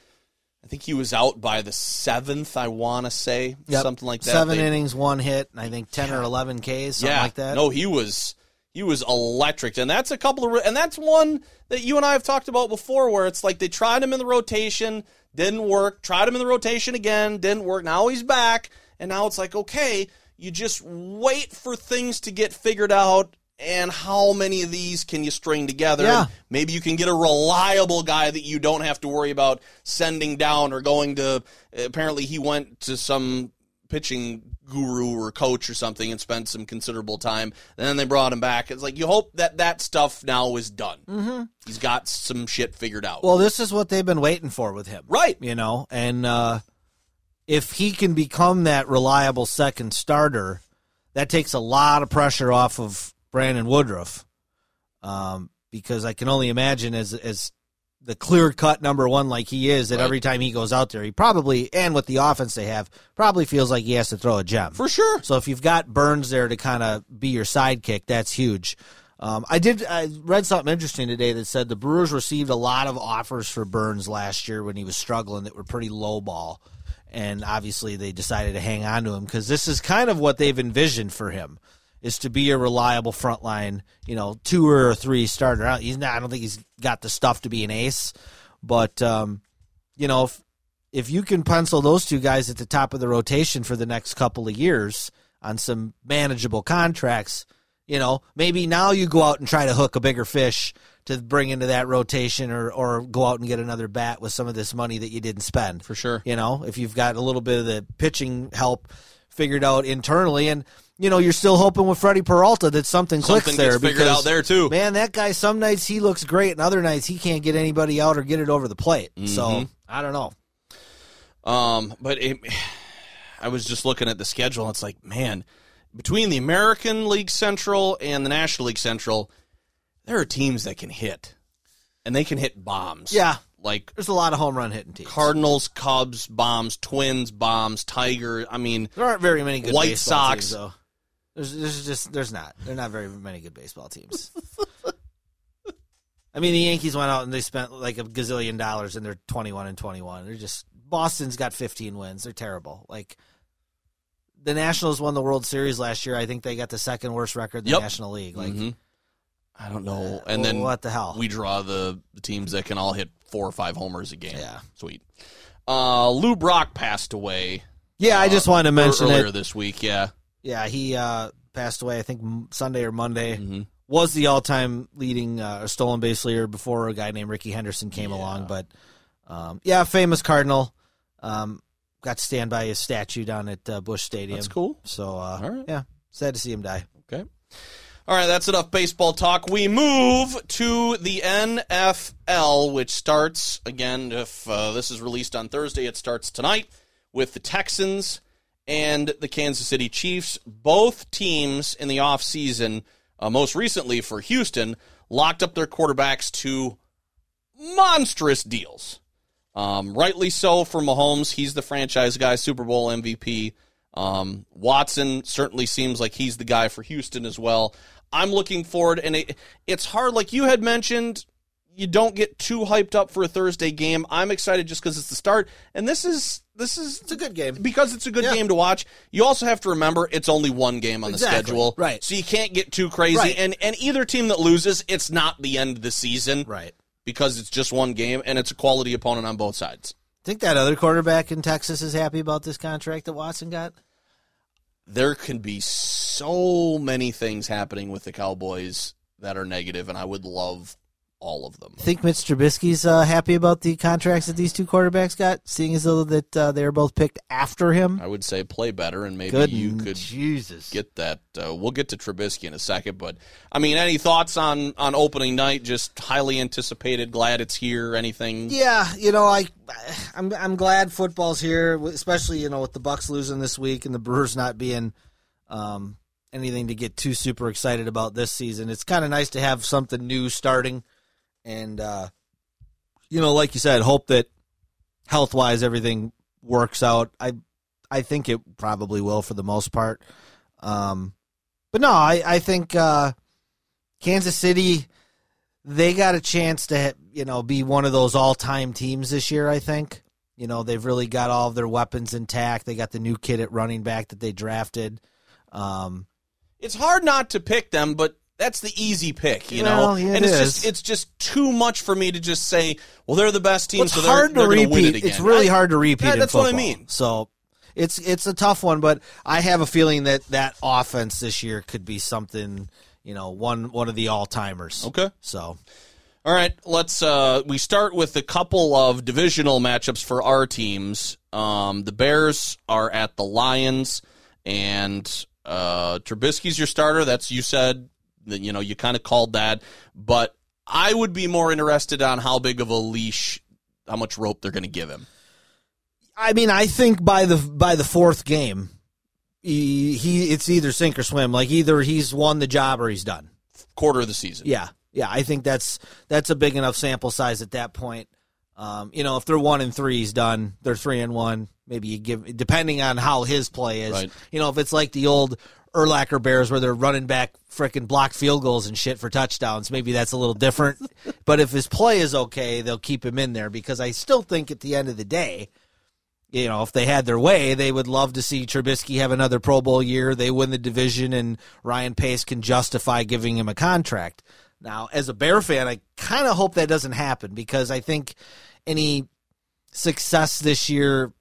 I think he was out by the seventh. I want to say Yep. something like that. Seven They- innings, one hit, and I think ten or eleven Ks, something yeah, like that. No, he was he was electric, and that's a couple of, and that's one that you and I have talked about before, where it's like they tried him in the rotation, didn't work. Tried him in the rotation again, didn't work. Now he's back, and now it's like okay, you just wait for things to get figured out. And how many of these can you string together? Yeah. Maybe you can get a reliable guy that you don't have to worry about sending down or going to. Apparently, he went to some pitching guru or coach or something and spent some considerable time. And then they brought him back. It's like you hope that that stuff now is done. Mm-hmm. He's got some shit figured out. Well, this is what they've been waiting for with him. right. you know, and uh, if he can become that reliable second starter, that takes a lot of pressure off of Brandon Woodruff, um, because I can only imagine as as the clear cut number one like he is that Right. every time he goes out there, he probably and with the offense they have probably feels like he has to throw a gem For sure. so if you've got Burnes there to kind of be your sidekick, that's huge. Um, I did. I read something interesting today that said the Brewers received a lot of offers for Burnes last year when he was struggling that were pretty low ball, and obviously they decided to hang on to him because this is kind of what they've envisioned for him is to be a reliable frontline, you know, two or three starter. He's not. I don't think he's got the stuff to be an ace, but um, you know, if if you can pencil those two guys at the top of the rotation for the next couple of years on some manageable contracts, you know, maybe now you go out and try to hook a bigger fish to bring into that rotation or or go out and get another bat with some of this money that you didn't spend. For sure. You know, if you've got a little bit of the pitching help figured out internally and you know, you're still hoping with Freddie Peralta that something, clicks Something there gets figured because out there, too. Man, that guy some nights he looks great and other nights he can't get anybody out or get it over the plate. Mm-hmm. So, I don't know. Um, but it, I was just looking at the schedule, and it's like, man, between the American League Central and the National League Central, there are teams that can hit, and they can hit bombs. Yeah. like There's a lot of home run hitting teams. Cardinals, Cubs, bombs, Twins, bombs, Tiger. I mean, There aren't very many good White Sox. teams, though. There's, there's just there's not. There are not very many good baseball teams. I mean, the Yankees went out and they spent like a gazillion dollars, and they're 21 and 21. They're just Boston's got 15 wins. They're terrible. Like the Nationals won the World Series last year. I think they got the second worst record in the Yep. National League. Like Mhm. I don't know. And well, then what the hell? We draw the, the teams that can all hit four or five homers a game. Yeah. sweet. Uh, Lou Brock passed away. Yeah, I just wanted to mention earlier it. this week. Yeah, Yeah, he uh, passed away. I think Sunday or Monday. Mm-hmm. Was the all-time leading uh, stolen base leader before a guy named Rickey Henderson came along. But um, yeah, famous Cardinal. Um, got to stand by his statue down at uh, Busch Stadium. That's cool. So uh, right. yeah, sad to see him die. Okay. All right, that's enough baseball talk. We move to the NFL, which starts again. If uh, this is released on Thursday, it starts tonight with the Texans and the Kansas City Chiefs. Both teams in the offseason, uh, most recently for Houston, locked up their quarterbacks to monstrous deals. Um, rightly so for Mahomes. He's the franchise guy, Super Bowl MVP. Um, Watson certainly seems like he's the guy for Houston as well. I'm looking forward, and it, it's hard. Like you had mentioned, you don't get too hyped up for a Thursday game. I'm excited just because it's the start, and this is this is It's a good game. because it's a good Yeah. game to watch. You also have to remember it's only one game on Exactly. the schedule, Right. So you can't get too crazy. Right. And and either team that loses, it's not the end of the season, Right. Because it's just one game, and it's a quality opponent on both sides. Think that other quarterback in Texas is happy about this contract that Watson got? there can be so many things happening with the Cowboys that are negative, and I would love all of them. Think Mitch Trubisky's uh, happy about the contracts that these two quarterbacks got, seeing as though that uh, they were both picked after him. I would say play better, and maybe Good you could Jesus. get that. Uh, we'll get to Trubisky in a second, but I mean, any thoughts on on opening night? Just highly anticipated. Glad it's here. Anything? Yeah, you know, I, I'm I'm glad football's here, especially you know with the Bucks losing this week and the Brewers not being um, anything to get too super excited about this season. It's kind of nice to have something new starting, and uh, you know, like you said, hope that health wise everything works out. I I think it probably will for the most part. Um, but no, I I think uh, Kansas City they got a chance to you know be one of those all-time teams this year i think you know they've really got all of their weapons intact they got the new kid at running back that they drafted um It's hard not to pick them, but that's the easy pick, you Well, know. yeah, it and it's is. just it's just too much for me to just say, well, they're the best team, well, it's so they're, hard to they're going to win it again. it's really I- hard to repeat in that's what I mean. so it's it's a tough one but i have a feeling that that offense this year could be something you know one one of the all-timers Okay. so All right, let's. Uh, we start with a couple of divisional matchups for our teams. Um, the Bears are at the Lions, and uh, Trubisky's your starter. That's you said that you know you kind of called that, but I would be more interested on how big of a leash, how much rope they're going to give him. I mean, I think by the by the fourth game, he, he it's either sink or swim. Like either he's won the job or he's done. Quarter of the season. Yeah, yeah. I think that's that's a big enough sample size at that point. Um, you know, if they're one and three, he's done. They're three and one. Maybe you give depending on how his play is. Right. You know, if it's like the old Urlacher Bears where they're running back freaking block field goals and shit for touchdowns, maybe that's a little different. but if his play is okay, they'll keep him in there because I still think at the end of the day, you know, if they had their way, they would love to see Trubisky have another Pro Bowl year. They win the division, and Ryan Pace can justify giving him a contract. Now, as a Bear fan, I kind of hope that doesn't happen because I think any success this year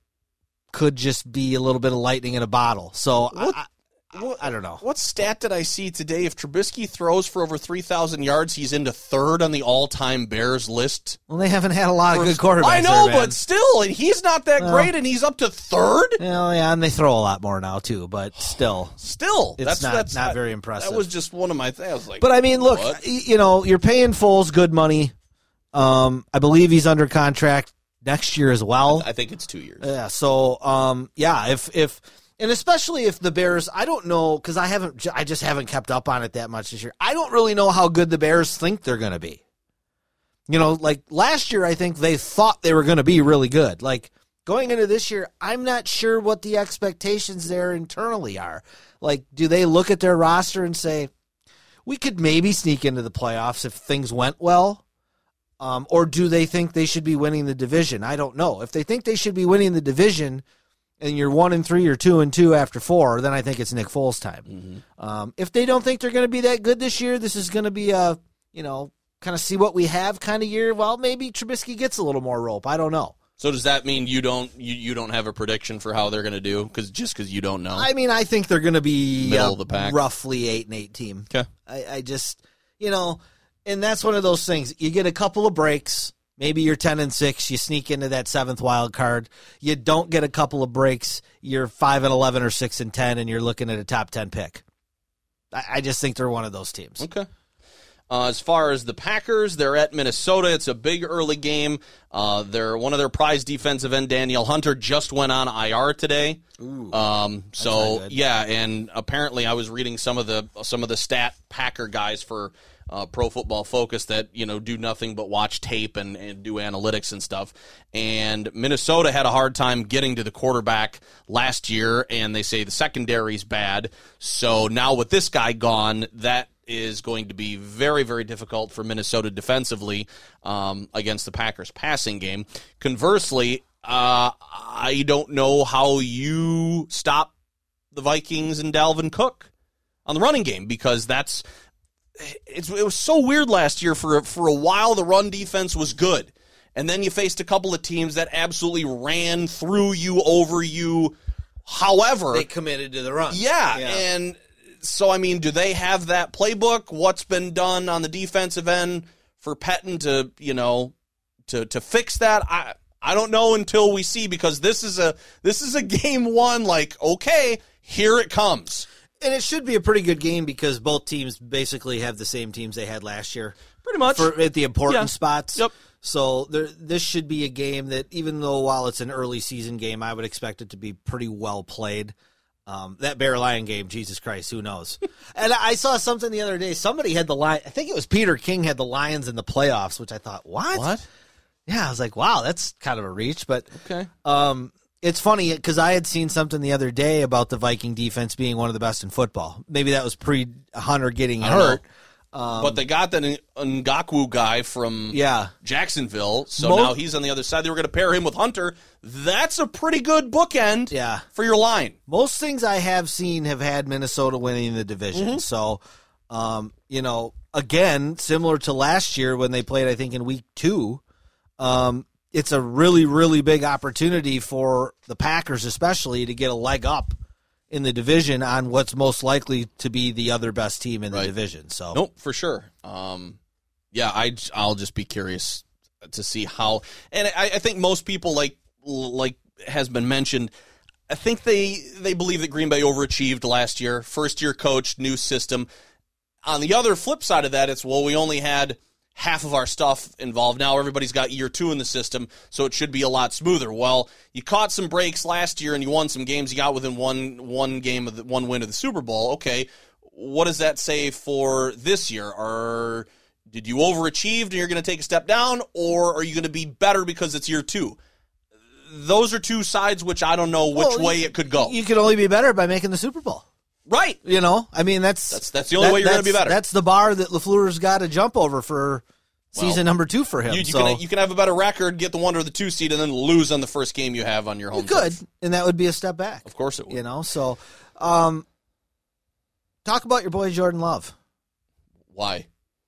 could just be a little bit of lightning in a bottle. So I, I, I don't know. What stat did I see today? If Trubisky throws for over three thousand yards, he's into third on the all-time Bears list. Well, they haven't had a lot of good quarterbacks. I know, there, but still, and he's not that Well- great, and he's up to third. Well, yeah, and they throw a lot more now too. But still, Still, It's that's not- that's not very impressive. That was just one of my things. I was like, But I mean, look, what? you know, you're paying Foles good money. Um, I believe he's under contract next year as well. I think it's two years. Yeah. So, um, yeah, if if and especially if the Bears, I don't know because I haven't, I just haven't kept up on it that much this year. I don't really know how good the Bears think they're going to be. You know, like last year, I think they thought they were going to be really good. Like going into this year, I'm not sure what the expectations there internally are. Like, do they look at their roster and say, we could maybe sneak into the playoffs if things went well? Um, or do they think they should be winning the division? I don't know. If they think they should be winning the division and you're one and three or two and two after four, then I think it's Nick Foles' time. Um, if they don't think they're going to be that good this year, this is going to be a, you know, kind of see what we have kind of year. Well, maybe Trubisky gets a little more rope. I don't know. So does that mean you don't you, you don't have a prediction for how they're going to do? Because just because you don't know. I mean, I think they're going to be Middle of the pack. roughly eight and eight team. Okay. I, I just, you know, and that's one of those things. You get a couple of breaks. Maybe you're ten and six. You sneak into that seventh wild card. You don't get a couple of breaks. You're five and eleven or six and ten, and you're looking at a top ten pick. I, I just think they're one of those teams. Okay. Uh, as far as the Packers, they're at Minnesota. It's a big early game. Uh, they're one of their prize defensive end, Danielle Hunter, just went on IR today. um, so yeah, and apparently I was reading some of the some of the stat Packer guys for uh, Pro Football Focus that you know do nothing but watch tape and, and do analytics and stuff. And Minnesota had a hard time getting to the quarterback last year, and they say the secondary's bad. So now with this guy gone, that is going to be very, very difficult for Minnesota defensively um, against the Packers passing game. Conversely, uh, I don't know how you stop the Vikings and Dalvin Cook on the running game because that's it's, it was so weird last year for for a while the run defense was good and then you faced a couple of teams that absolutely ran through you over you however They committed to the run. yeah, and so I mean, do they have that playbook? What's been done on the defensive end for Pettine to you know to to fix that? I I don't know until we see because this is a this is a game one. Like okay, here it comes. And it should be a pretty good game because both teams basically have the same teams they had last year. Pretty much. for at the important Yeah. spots. Yep. So there, this should be a game that, even though while it's an early season game, I would expect it to be pretty well played. Um, that Bear Lion game, Jesus Christ, who knows? and I saw something the other day. Somebody had the lion. I think it was Peter King had the Lions in the playoffs, which I thought, what? What? Yeah, I was like, wow, that's kind of a reach. But Okay. um, it's funny because I had seen something the other day about the Viking defense being one of the best in football. Maybe that was pre Hunter getting hurt. but they got the Ng- Ngakoue guy from Yeah. Jacksonville, so Mo- now he's on the other side. They were going to pair him with Hunter. That's a pretty good bookend Yeah. for your line. most things I have seen have had Minnesota winning the division. Mm-hmm. So, um, you know, again, similar to last year when they played, I think in week two, um, it's a really, really big opportunity for the Packers, especially to get a leg up in the division on what's most likely to be the other best team in the Right. division. So, Nope, for sure. Um, yeah, I I'll just be curious to see how, and I, I think most people like like has been mentioned. I think they they believe that Green Bay overachieved last year. First year coach, new system. On the other flip side of that, it's well, we only had half of our stuff involved. Now everybody's got year two in the system, so it should be a lot smoother. Well, you caught some breaks last year and you won some games. You got within one one game of the one win of the Super Bowl. Okay, what does that say for this year? Are did you overachieve and you're going to take a step down, or are you going to be better because it's year two? Those are two sides which I don't know which Well, way it could go. you can only be better by making the Super Bowl. Right. You know, I mean, that's That's- that's the only way you're gonna be better. That's the bar that Lafleur's got to jump over for season number two for him. You, you, so can, you can have a better record, get the one or the two seed, and then lose on the first game you have on your home. you could, turf. and that would be a step back. Of course it would. You know, so um, talk about your boy Jordan Love, Why?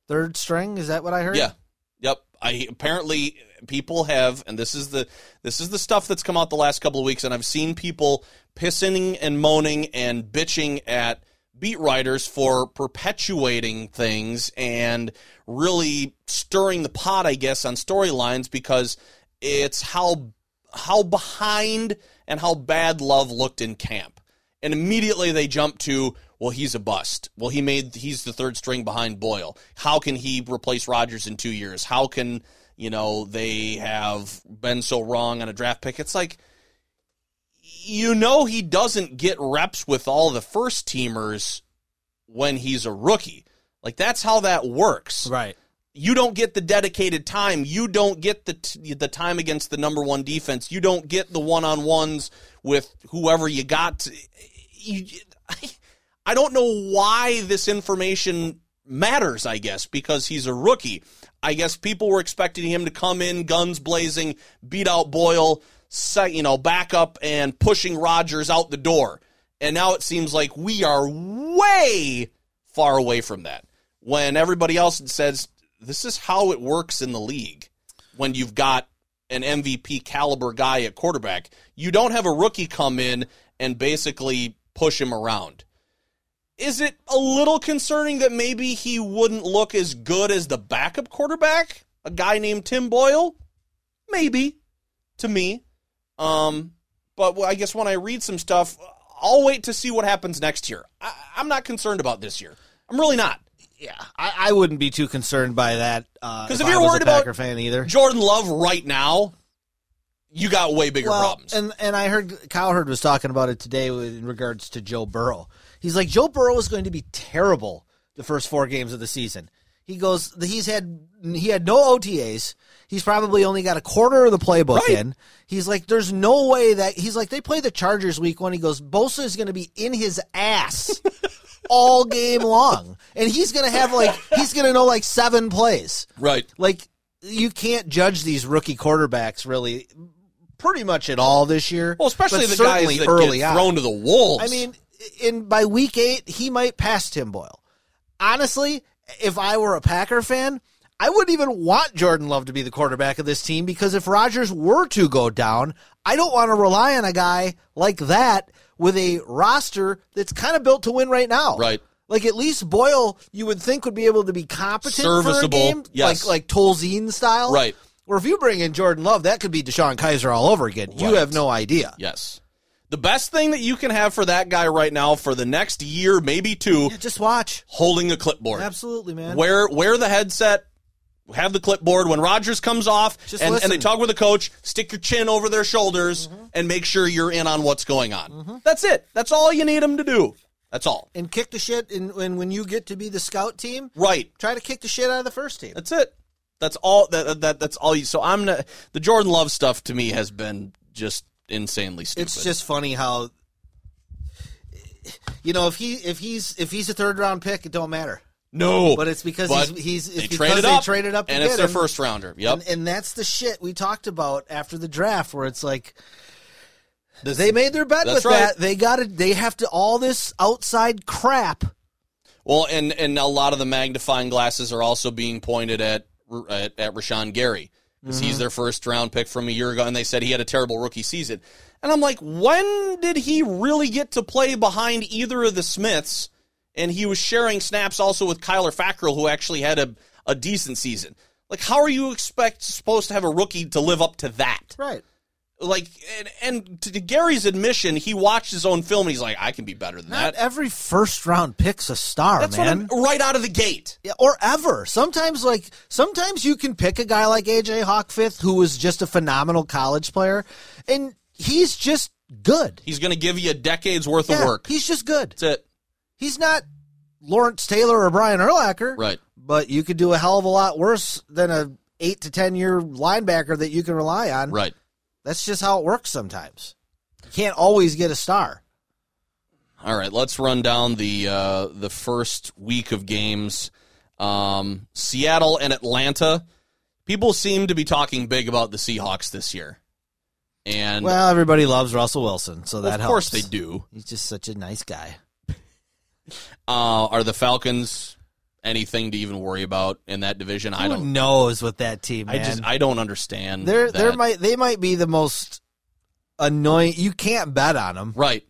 third string. Is that what I heard? Yeah. Yep. I apparently people have and this is the this is the stuff that's come out the last couple of weeks and I've seen people pissing and moaning and bitching at beat writers for perpetuating things and really stirring the pot I guess on storylines because it's how how behind and how bad Love looked in camp. And immediately they jump to, well, he's a bust. Well, he made he's the third string behind Boyle. How can he replace Rodgers in two years? How can you know they have been so wrong on a draft pick? It's like you know he doesn't get reps with all the first teamers when he's a rookie. Like that's how that works Right. you don't get the dedicated time. You don't get the t- the time against the number one defense. You don't get the one on ones with whoever you got. To, you, I don't know why this information matters. I guess because he's a rookie. I guess people were expecting him to come in guns blazing, beat out Boyle, you know, back up and pushing Rodgers out the door. And now it seems like we are way far away from that. When everybody else says this is how it works in the league when you've got an MVP caliber guy at quarterback. You don't have a rookie come in and basically push him around. Is it a little concerning that maybe he wouldn't look as good as the backup quarterback, a guy named Tim Boyle? Maybe, to me. Um, but I guess when I read some stuff, I'll wait to see what happens next year. I, I'm not concerned about this year. I'm really not. Yeah, I, I wouldn't be too concerned by that. Because if I you're worried about fan either. Jordan Love right now, you got way bigger Well, problems. and and I heard Cowherd was talking about it today with- in regards to Joe Burrow. He's like Joe Burrow is going to be terrible the first four games of the season. He goes, he's had he had no OTAs. He's probably only got a quarter of the playbook Right. in. He's like, there's no way that he's like they play the Chargers week one. He goes, Bosa is going to be in his ass all game long, and he's going to have like he's going to know like seven plays. right. Like you can't judge these rookie quarterbacks really pretty much at all this year. Well, especially the guys that early get on. thrown to the wolves. I mean, in by week eight, he might pass Tim Boyle. Honestly, if I were a Packer fan, I wouldn't even want Jordan Love to be the quarterback of this team because if Rodgers were to go down, I don't want to rely on a guy like that with a roster that's kind of built to win right now. Right. Like at least Boyle, you would think would be able to be competent for a Serviceable, game, yes. like like Tolzien style, Right. Or if you bring in Jordan Love, that could be DeShone Kizer all over again. You have no idea. yes. The best thing that you can have for that guy right now for the next year, maybe two, Yeah, just watch. holding a clipboard. Absolutely, man. Wear wear the headset, have the clipboard. When Rodgers comes off Just and, and they talk with the coach, stick your chin over their shoulders mm-hmm. and make sure you're in on what's going on. Mm-hmm. That's it. That's all you need them to do. That's all. and kick the shit. And when when you get to be the scout team, Right. try to kick the shit out of the first team. That's it. That's all. That, that that's all. You, so I'm not, the Jordan Love stuff to me has been just insanely stupid. It's just funny how, you know, if he if he's if he's a third round pick, it don't matter. no, But it's because But he's he's it's they because traded they up, traded up and it's their him. first rounder. Yep. And, and that's the shit we talked about after the draft, where it's like they made their bet with right. that. They got to. They have to all this outside crap. Well, and and a lot of the magnifying glasses are also being pointed at at, at Rashan Gary because Mm-hmm. he's their first round pick from a year ago, and they said he had a terrible rookie season. And I'm like, when did he really get to play behind either of the Smiths? And he was sharing snaps also with Kyler Fackrell, who actually had a, a decent season. Like, how are you expect supposed to have a rookie to live up to that? Right. Like, and, and to Gary's admission, he watched his own film and he's like, I can be better than Not that. every first round pick's a star, That's man. what I'm, right out of the gate. Yeah, or ever. Sometimes, like sometimes you can pick a guy like AJ Hawk fifth, who was just a phenomenal college player, and he's just good. He's going to give you a decade's worth Yeah, of work. He's just good. That's it. He's not Lawrence Taylor or Brian Urlacher, Right. But you could do a hell of a lot worse than a eight to ten year linebacker that you can rely on. Right. That's just how it works sometimes. You can't always get a star. All right. Let's run down the uh, the first week of games. Um, Seattle and Atlanta. People seem to be talking big about the Seahawks this year, and Well, everybody loves Russell Wilson, so that helps. of helps. course they do. He's just such a nice guy. Uh, are the Falcons anything to even worry about in that division? I don't. knows with that team, I just I don't understand. They're they might they might be the most annoying. You can't bet on them. Right.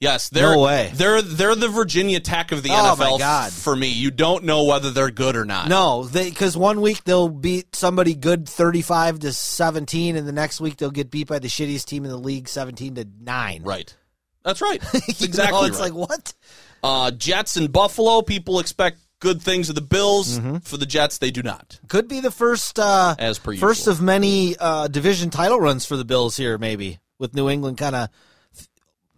Yes, they're No way. they're they're the Virginia Tech of the Oh, my NFL God. for me. You don't know whether they're good or not. No, they because one week they'll beat somebody good thirty five to seventeen, and the next week they'll get beat by the shittiest team in the league seventeen to nine. Right. That's right. That's exactly know, it's right. like what? Uh, Jets and Buffalo. People expect good things of the Bills. Mm-hmm. For the Jets, they do not. Could be the first uh, As per first usual. of many uh, division title runs for the Bills here, maybe with New England kind of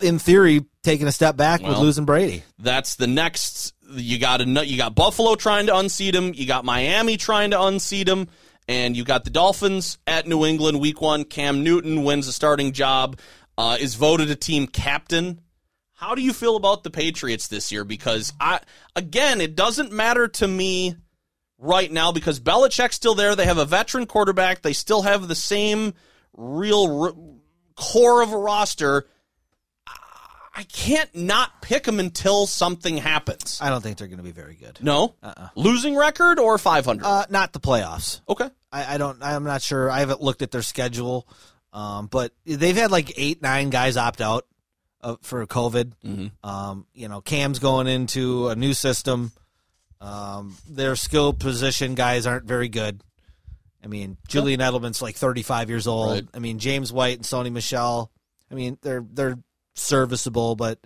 in theory taking a step back with losing Brady. That's the next. You got a, You got Buffalo trying to unseat them. You got Miami trying to unseat them, and you got the Dolphins at New England. Week one, Cam Newton wins the starting job. Uh, is voted a team captain. How do you feel about the Patriots this year? Because I again, it doesn't matter to me right now because Belichick's still there. They have a veteran quarterback. They still have the same real r- core of a roster. I can't not pick them until something happens. I don't think they're going to be very good. No, losing record or five hundred. Uh, not the playoffs. okay, I, I don't. I'm not sure. I haven't looked at their schedule, um, but they've had like eight, nine guys opt out uh, for COVID. Mm-hmm. Um, you know, Cam's going into a new system. Um, their skill position guys aren't very good. I mean, Julian Edelman's like 35 years old. Right. I mean, James White and Sony Michel. I mean, they're they're serviceable, but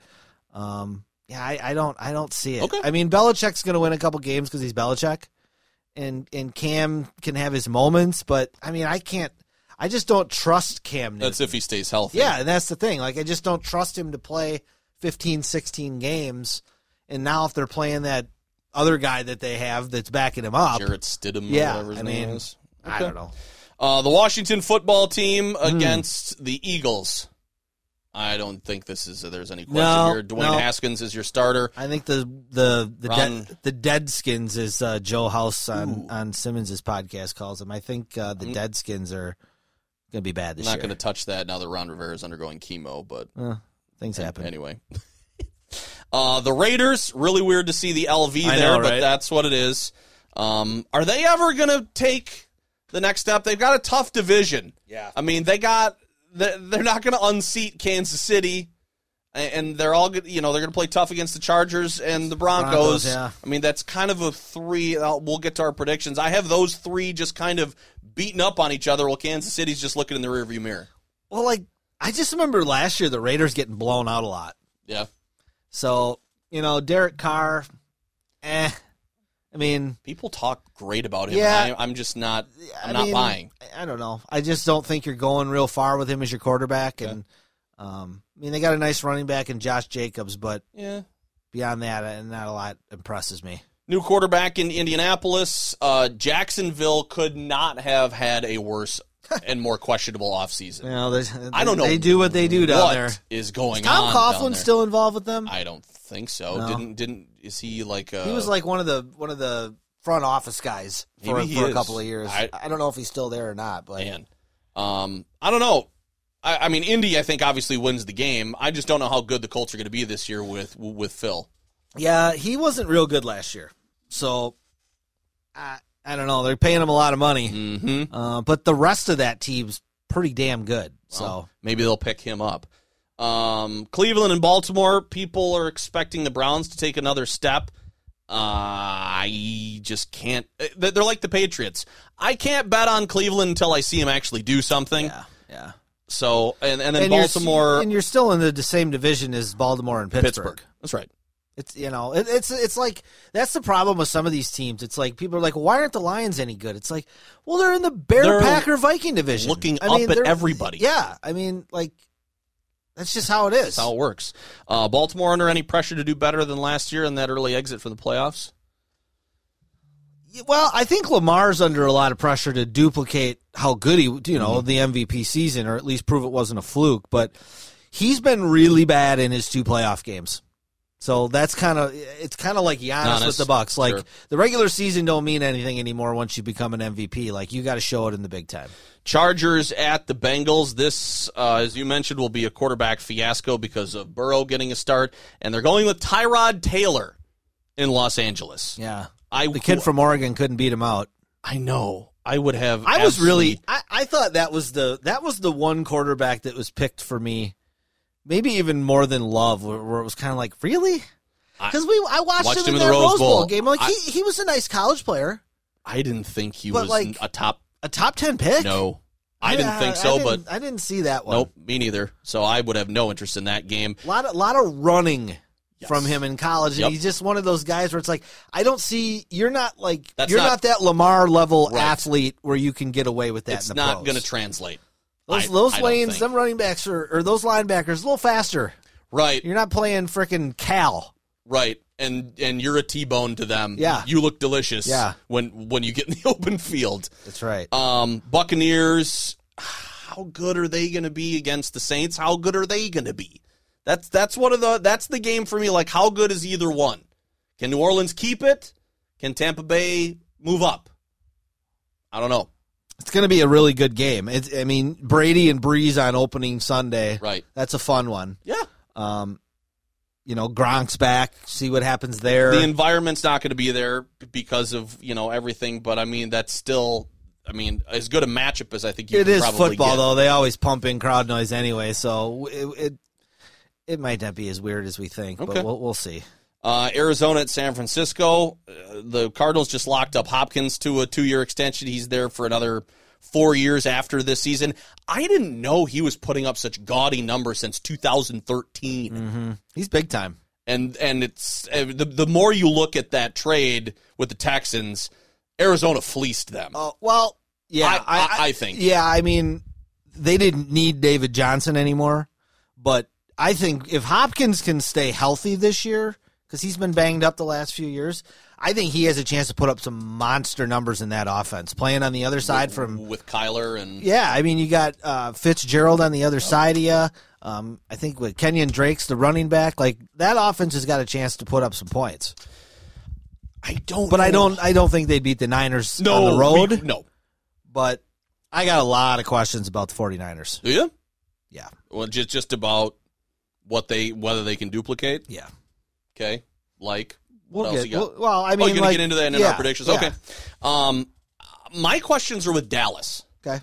um, yeah, I, I don't I don't see it. Okay. I mean, Belichick's going to win a couple games because he's Belichick, and and Cam can have his moments, but I mean, I can't. I just don't trust Cam. Newton. that's if he stays healthy. Yeah, and that's the thing. Like, I just don't trust him to play 15, 16 games. And now, if they're playing that other guy that they have that's backing him up, Jarrett Stidham. Yeah, whatever his I name mean, is. I don't know. Uh, the Washington football team Hmm. against the Eagles. I don't think this is. There's any question No, here. Dwayne no. Haskins is your starter. I think the the the dead the Deadskins is uh, Joe House on on Simmons's podcast calls them. I think uh, the Deadskins are going to be bad I'm this not year. going to touch that now that Ron Rivera is undergoing chemo, but Uh, things happen. anyway. uh, the Raiders, really weird to see the LV I there, know, but right? that's what it is. Um, are they ever going to take the next step? They've got a tough division. Yeah. I mean, they got they're they're not going to unseat Kansas City, a- and they're all. You know, they're going to play tough against the Chargers and the Broncos. Broncos, yeah. I mean, that's kind of a three. I'll- We'll get to our predictions. I have those three just kind of beating up on each other, while Kansas City's just looking in the rearview mirror. Well, like I just remember last year the Raiders getting blown out a lot. Yeah, So you know, Derek Carr, eh. I mean, people talk great about him. Yeah. I, I'm just not. I'm I not mean, buying. I don't know. I just don't think you're going real far with him as your quarterback. And um, I mean, they got a nice running back in Josh Jacobs, but Yeah. beyond that, uh, not a lot impresses me. New quarterback in Indianapolis. Uh, Jacksonville could not have had a worse and more questionable offseason. You know, I don't know They do what they do down what there. is going Tom on. Tom Coughlin still involved with them? I don't think so. No. Didn't didn't is he like uh he was like one of the one of the front office guys for, for a couple of years. I, I- don't know if he's still there or not, but man. Um I don't know. I, I mean Indy I think obviously wins the game. I just don't know how good the Colts are gonna be this year with with Phil. yeah, he wasn't real good last year. So I I don't know. They're paying him a lot of money, Mm-hmm. uh, but the rest of that team's pretty damn good. So maybe they'll pick him up. Um, Cleveland and Baltimore, people are expecting the Browns to take another step. Uh, I just can't. They're they're like the Patriots. I can't bet on Cleveland until I see him actually do something. yeah, yeah. So, and, and then And you're- Baltimore, and you're still in the same division as Baltimore and Pittsburgh. Pittsburgh. That's right. It's you know it, it's it's like that's the problem with some of these teams. It's like people are like, why aren't the Lions any good? It's like, well, they're in the Bear They're Packer Viking division, looking I up mean, at everybody. Yeah, I mean, like that's just how it is. That's how it works. Uh, Baltimore under any pressure to do better than last year in that early exit for the playoffs? Well, I think Lamar's under a lot of pressure to duplicate how good he, you Mm-hmm. know, the MVP season, or at least prove it wasn't a fluke. But he's been really bad in his two playoff games. So that's kind of it's kind of like Giannis Giannis, with the Bucks. Like sure. the regular season don't mean anything anymore once you become an MVP. Like you got to show it in the big time. Chargers at the Bengals. This, uh, as you mentioned, will be a quarterback fiasco because of Burrow getting a start, and they're going with Tyrod Taylor in Los Angeles. Yeah, I the kid from Oregon couldn't beat him out. I know. I would have. I was really, I, I thought that was the that was the one quarterback that was picked for me, maybe even more than Love, where, where it was kind of like, really? Because we, I watched, Watched him, him in in the Rose Rose Bowl, Bowl. game. Like I- he, he was a nice college player, I didn't think he was like- a top. a top ten pick. No, I didn't think I so. didn't- but I didn't see that one. nope, me neither. So I would have no interest in that game. A lot of lot of running. Yes. From him in college, and Yep. he's just one of those guys where it's like I don't see you're not like That's you're not- not, that Lamar level Right. athlete where you can get away with that. It's in the not going to translate. Those I- those I lanes, them running backs are, or those linebackers, a little faster. Right, You're not playing freaking Cal. right, and and you're a T-bone to them. Yeah. you look delicious. Yeah. when when you get in the open field. That's right. Um, Buccaneers, how good are they going to be against the Saints? How good are they going to be? That's that's one of the that's the game for me. Like, how good is either one? Can New Orleans keep it? Can Tampa Bay move up? I don't know. It's going to be a really good game. It's, I mean, Brady and Brees on opening Sunday. Right. That's a fun one. Yeah. Um, you know, Gronk's back. See what happens there. The environment's not going to be there because of you know everything, but I mean that's still. I mean, as good a matchup as I think you it can is probably football, get. though. They always pump in crowd noise anyway, so it it, it might not be as weird as we think, Okay. but we'll, we'll see. Uh, Arizona at San Francisco. Uh, the Cardinals just locked up Hopkins to a two-year extension. He's there for another four years after this season. I didn't know he was putting up such gaudy numbers since 2013. He's big time. And and it's uh, the the more you look at that trade with the Texans, Arizona fleeced them. Oh well, yeah, I- I- I think. Yeah, I mean, they didn't need David Johnson anymore, but I think if Hopkins can stay healthy this year, because he's been banged up the last few years, I think he has a chance to put up some monster numbers in that offense. Playing on the other side from with Kyler and yeah, I mean, you got uh, Fitzgerald on the other side of you. Um, I think with Kenyon Drake's the running back, like that offense has got a chance to put up some points. I don't. But I don't, I don't think they beat the Niners no on the road. we- no, but I got a lot of questions about the 49ers. do you? Yeah. Well, just just about what they whether they can duplicate. Yeah. Okay, like We'll what else get, you got? well, well, I oh, you're gonna like, get into that in yeah, our predictions. yeah. Okay. Um, my questions are with Dallas Okay.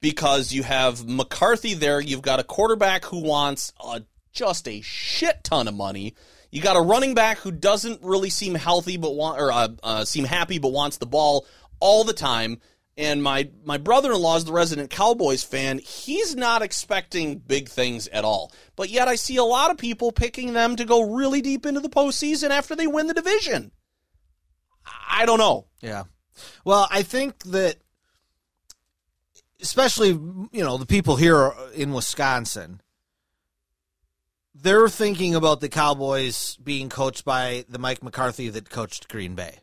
because you have McCarthy there. You've got a quarterback who wants a, just a shit ton of money. You got a running back who doesn't really seem healthy, but want or uh, uh, seem happy, but wants the ball all the time. And my my brother in law is the resident Cowboys fan. He's not expecting big things at all, but yet I see a lot of people picking them to go really deep into the postseason after they win the division. I don't know. Yeah. Well, I think that, especially, you know, the people here in Wisconsin, they're thinking about the Cowboys being coached by the Mike McCarthy that coached Green Bay.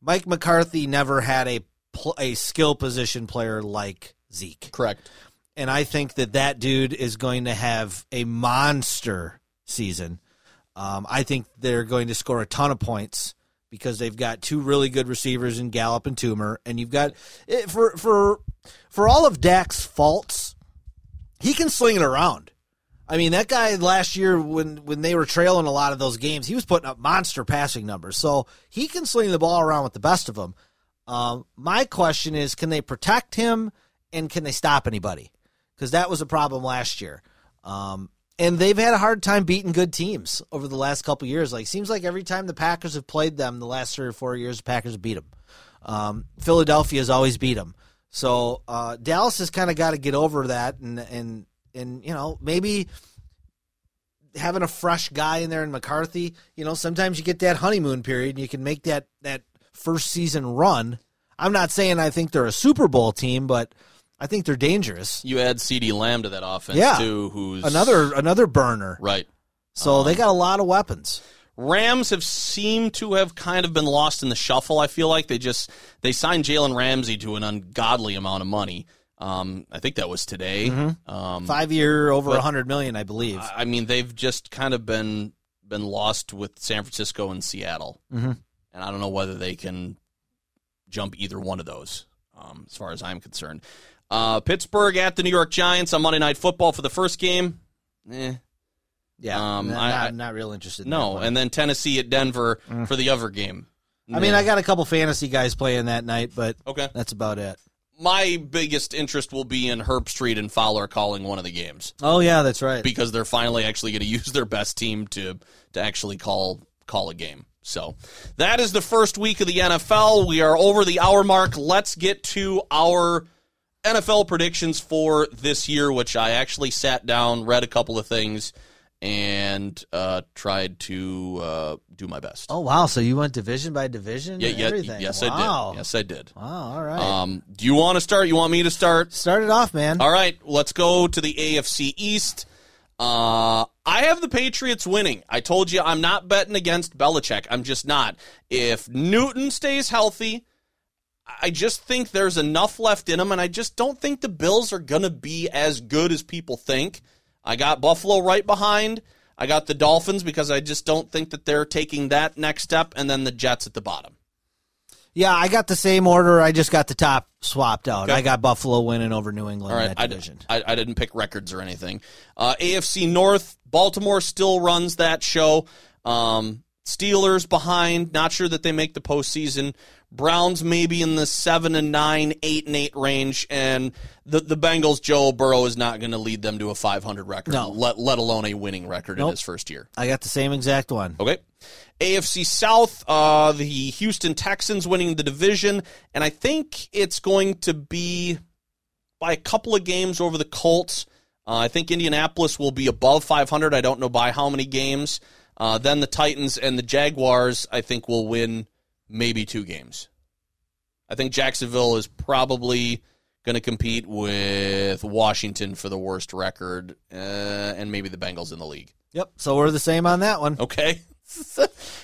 Mike McCarthy never had a pl- a skill position player like Zeke. Correct. and I think that that dude is going to have a monster season. Um, I think they're going to score a ton of points because they've got two really good receivers in Gallup and Toomer, and you've got eh, for for for all of Dak's faults, he can sling it around. I mean, that guy last year when when they were trailing a lot of those games, he was putting up monster passing numbers. So he can sling the ball around with the best of them. Um, my question is, can they protect him and can they stop anybody? Because that was a problem last year. Um, and they've had a hard time beating good teams over the last couple years. Like seems like every time the Packers have played them the last three or four years, the Packers beat them. Um, Philadelphia has always beat them. So uh, Dallas has kind of got to get over that and and and you know maybe having a fresh guy in there in McCarthy. You know sometimes you get that honeymoon period and you can make that that first season run. I'm not saying I think they're a Super Bowl team, but I think they're dangerous. You add CeeDee Lamb to that offense Yeah. too, who's Another another burner. right. So they got a lot of weapons. Rams have seemed to have kind of been lost in the shuffle. I feel like they just they signed Jalen Ramsey to an ungodly amount of money. Um, I think that was today. Um, Five year over a hundred million, I believe. I I mean, they've just kind of been been lost with San Francisco and Seattle, mm-hmm. And I don't know whether they can jump either one of those. Um, as far as I'm concerned, uh, Pittsburgh at the New York Giants on Monday Night Football for the first game. Eh, yeah, um, not, I- I- not real interested. In no, and then Tennessee at Denver for the other game. I mean, I got a couple fantasy guys playing that night, but Okay. that's about it. My biggest interest will be in Herbstreit and Fowler calling one of the games Oh yeah, that's right. because they're finally actually going to use their best team to to actually call call a game. So that is the first week of the NFL. We are over the hour mark. Let's get to our NFL predictions for this year, which I actually sat down, read a couple of things, and uh, tried to uh, do my best. oh wow, so you went division by division? yeah, yeah, everything. yes, wow. I did. Yes, I did. Wow. All right. Um, do you want to start? You want me to start? Start it off, man. All right, let's go to the AFC East. Uh, I have the Patriots winning. I told you I'm not betting against Belichick. I'm just not. If Newton stays healthy, I just think there's enough left in him, and I just don't think the Bills are going to be as good as people think. I got Buffalo right behind. I got the Dolphins because I just don't think that they're taking that next step, and then the Jets at the bottom. Yeah, I got the same order. I just got the top swapped out. Okay. I got Buffalo winning over New England All in that I, division. I, I didn't pick records or anything. Uh, AFC North, Baltimore still runs that show. Um, Steelers behind, not sure that they make the postseason. Browns maybe in the seven and nine, eight and eight range, and the the Bengals. Joe Burrow is not going to lead them to a 500 record, No. let let alone a winning record in his first year. I got the same exact one. Okay. AFC South, uh, the Houston Texans winning the division, and I think it's going to be by a couple of games over the Colts. Uh, I think Indianapolis will be above 500. I don't know by how many games. Uh, then the Titans and the Jaguars, I think, will win maybe two games. I think Jacksonville is probably going to compete with Washington for the worst record, uh, and maybe the Bengals in the league. Yep. So we're the same on that one. Okay.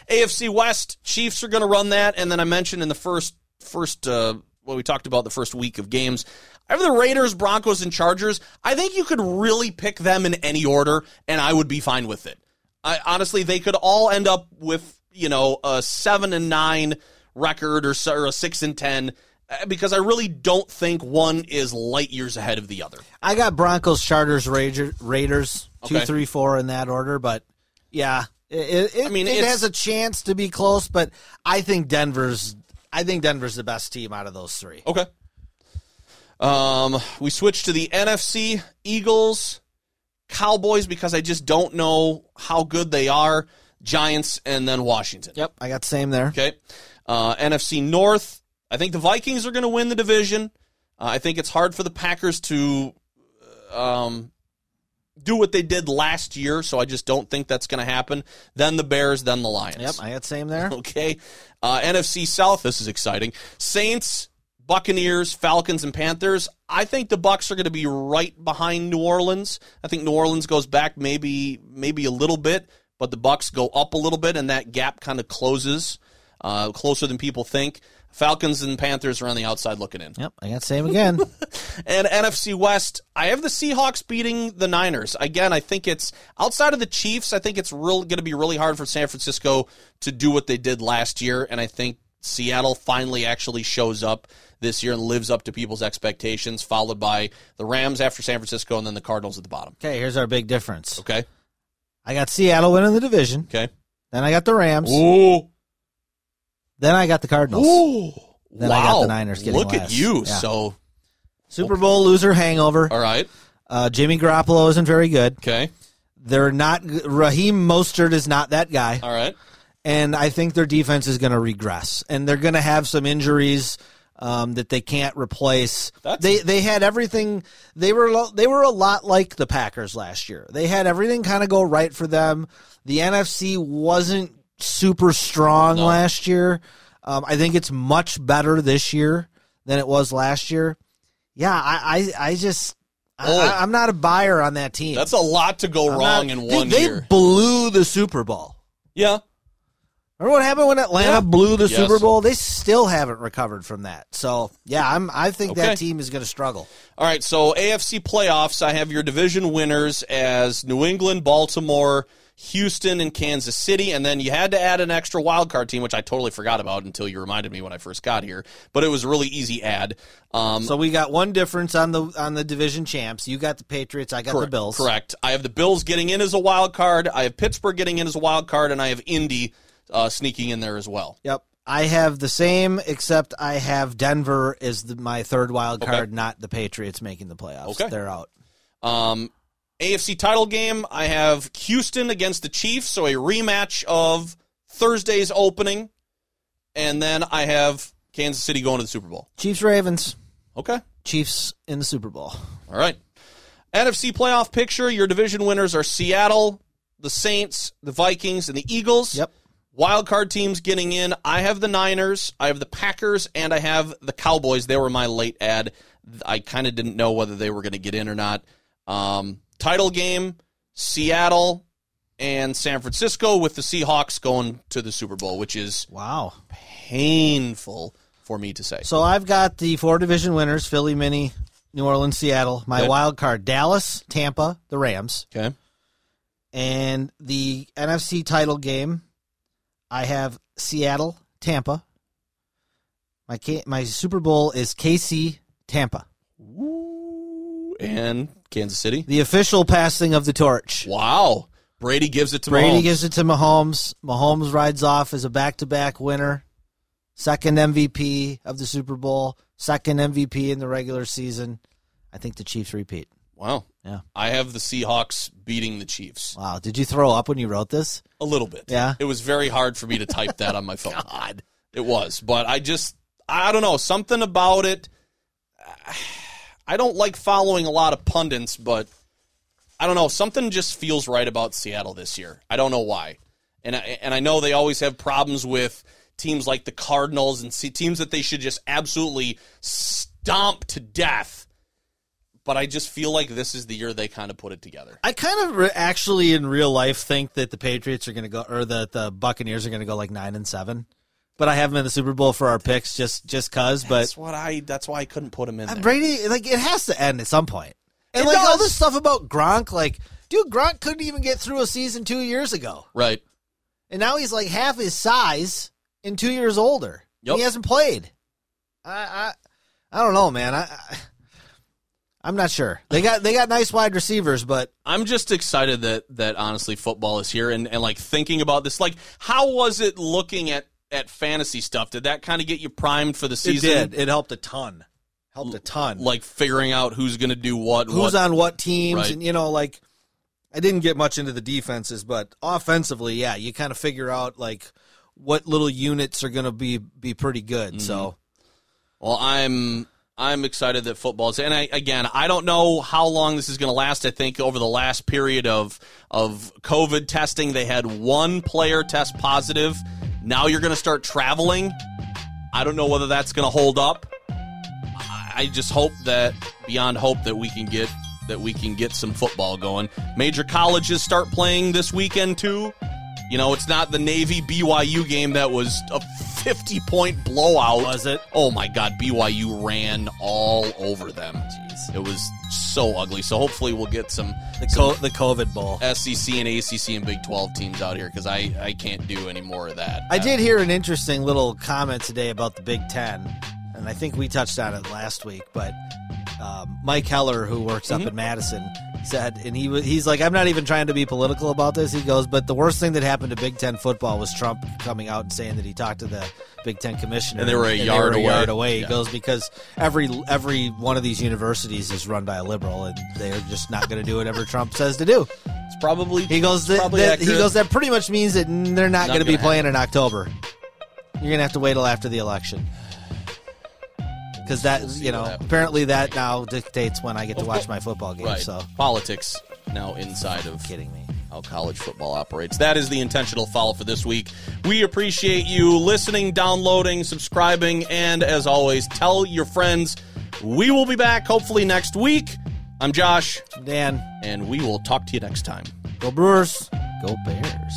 AFC West Chiefs are going to run that, and then I mentioned in the first first uh, what we talked about the first week of games. I have the Raiders, Broncos, and Chargers. I think you could really pick them in any order, and I would be fine with it. I, honestly, they could all end up with you know a seven and nine record or, or a six and ten uh, because I really don't think one is light years ahead of the other. I got Broncos, Chargers, Raiders, two, Okay. three, four in that order. But yeah, it, it, I mean, it has a chance to be close. But I think Denver's, I think Denver's the best team out of those three. Okay. Um, we switch to the NFC Eagles, Cowboys because I just don't know how good they are. Giants and then Washington. Yep, I got the same there. Okay. Uh, NFC North. I think the Vikings are going to win the division. Uh, I think it's hard for the Packers to um, do what they did last year, so I just don't think that's going to happen. Then the Bears, then the Lions. Yep, I got the same there. Okay. Uh, NFC South, this is exciting. Saints, Buccaneers, Falcons, and Panthers. I think the Bucks are going to be right behind New Orleans. I think New Orleans goes back maybe maybe a little bit, but the Bucks go up a little bit, and that gap kind of closes uh, closer than people think. Falcons and Panthers are on the outside looking in. Yep, I got the same again. And NFC West, I have the Seahawks beating the Niners. Again, I think it's outside of the Chiefs, I think it's real going to be really hard for San Francisco to do what they did last year and I think Seattle finally actually shows up this year and lives up to people's expectations, followed by the Rams after San Francisco and then the Cardinals at the bottom. okay, here's our big difference. Okay? I got Seattle winning the division. Okay. Then I got the Rams. Ooh. Then I got the Cardinals. Ooh. Then wow. I got the Niners getting Look at you. Yeah. So, Super Bowl loser hangover. all right. Uh, Jimmy Garoppolo isn't very good. Okay. They're not. Raheem Mostert is not that guy. All right. and I think their defense is going to regress, and they're going to have some injuries um, that they can't replace. That's- they they had everything. They were lo- they were a lot like the Packers last year. They had everything kind of go right for them. The NFC wasn't super strong last year. Um, I think it's much better this year than it was last year. Yeah, I I, I just. Oh. I, I'm not a buyer on that team. That's a lot to go I'm wrong not- in one they year. blew the Super Bowl. Yeah. Remember what happened when Atlanta Yeah. blew the Yes. Super Bowl? They still haven't recovered from that. So yeah, I'm. I think Okay. that team is going to struggle. All right, so AFC playoffs, I have your division winners as New England, Baltimore, Houston, and Kansas City, and then you had to add an extra wild card team, which I totally forgot about until you reminded me when I first got here. But it was a really easy add. Um, So we got one difference on the on the division champs. You got the Patriots. I got the Bills. Correct. I have the Bills getting in as a wild card. I have Pittsburgh getting in as a wild card, and I have Indy uh, sneaking in there as well. Yep. I have the same, except I have Denver as the, my third wild Okay. card, not the Patriots making the playoffs. Okay. They're out. Um, AFC title game, I have Houston against the Chiefs, so a rematch of Thursday's opening, and then I have Kansas City going to the Super Bowl. Chiefs Ravens. Okay. Chiefs in the Super Bowl. All right. NFC playoff picture. Your division winners are Seattle, the Saints, the Vikings, and the Eagles. Yep. Wild card teams getting in. I have the Niners, I have the Packers, and I have the Cowboys. They were my late ad. I kind of didn't know whether they were going to get in or not. Um, title game: Seattle and San Francisco, with the Seahawks going to the Super Bowl, which is Wow. painful for me to say. So I've got the four division winners: Philly, Mini, New Orleans, Seattle. My Good. wild card: Dallas, Tampa, the Rams. Okay. And the NFC title game, I have Seattle, Tampa. My K- my Super Bowl is KC Tampa. Ooh, and Kansas City. The official passing of the torch. Wow. Brady gives it to Brady Mahomes. gives it to Mahomes. Mahomes rides off as a back-to-back winner, second MVP of the Super Bowl, second MVP in the regular season. I think the Chiefs repeat. Wow. Yeah. I have the Seahawks beating the Chiefs. Wow, did you throw up when you wrote this? A little bit. Yeah. It was very hard for me to type that on my phone. God. It was. But I just, I don't know. Something about it. I don't like following a lot of pundits, but I don't know. Something just feels right about Seattle this year. I don't know why. And I, and I know they always have problems with teams like the Cardinals and teams that they should just absolutely stomp to death. But I just feel like this is the year they kind of put it together. I kind of re- actually in real life think that the Patriots are going to go or that the Buccaneers are going to go like 9 and 7. But I have them in the Super Bowl for our picks just just cuz but That's what I. That's why I couldn't put him in Uh, there. Brady, like it has to end at some point. And It like all this stuff about Gronk, like, dude, Gronk couldn't even get through a season two years ago, Right. and now he's like half his size and two years older. Yep. He hasn't played. I, I, I don't know, man. I, I, I'm not sure. They got they got nice wide receivers, but I'm just excited that that honestly football is here and, and like thinking about this. Like, how was it looking at at fantasy stuff? Did that kind of get you primed for the season? It did. It helped a ton. Helped a ton. Like figuring out who's going to do what. who's what. on what teams Right. and you know like I didn't get much into the defenses but offensively yeah you kind of figure out like what little units are going to be be pretty good so mm-hmm. Well, I'm I'm excited that football's and I again I don't know how long this is going to last. I think over the last period of of COVID testing, they had one player test positive. Now you're going to start traveling. I don't know whether that's going to hold up. I I just hope that beyond hope that we can get that we can get some football going. Major colleges start playing this weekend too. You know, it's not the Navy BYU game that was a 50 point blowout. Was it? Oh my God, BYU ran all over them. Jeez. It was so ugly. So hopefully we'll get some, the some the covid bowl SEC and ACC and Big 12 teams out here because I, I can't do any more of that. I did hear an interesting little comment today about the Big 10 and I think we touched on it last week but um, Mike Heller who works up in Madison said and he was he's like I'm not even trying to be political about this he goes but the worst thing that happened to Big 10 football was Trump coming out and saying that he talked to the Big 10 commissioner And they were a yard away. yard away he Yeah. goes because every every one of these universities is run by a liberal and they're just not going to do whatever Trump says to do It's probably he goes that, probably that- he goes that pretty much means that they're not, Not going to be playing in October. You're going to have to wait till after the election. Because that, We'll you know, apparently that now dictates when I get to watch my football game. right. So, Politics now inside of kidding me. how college football operates. That is the intentional foul for this week. We appreciate you listening, downloading, subscribing, and as always, tell your friends. We will be back hopefully next week. I'm Josh, Dan, and we will talk to you next time. go Brewers, go Bears.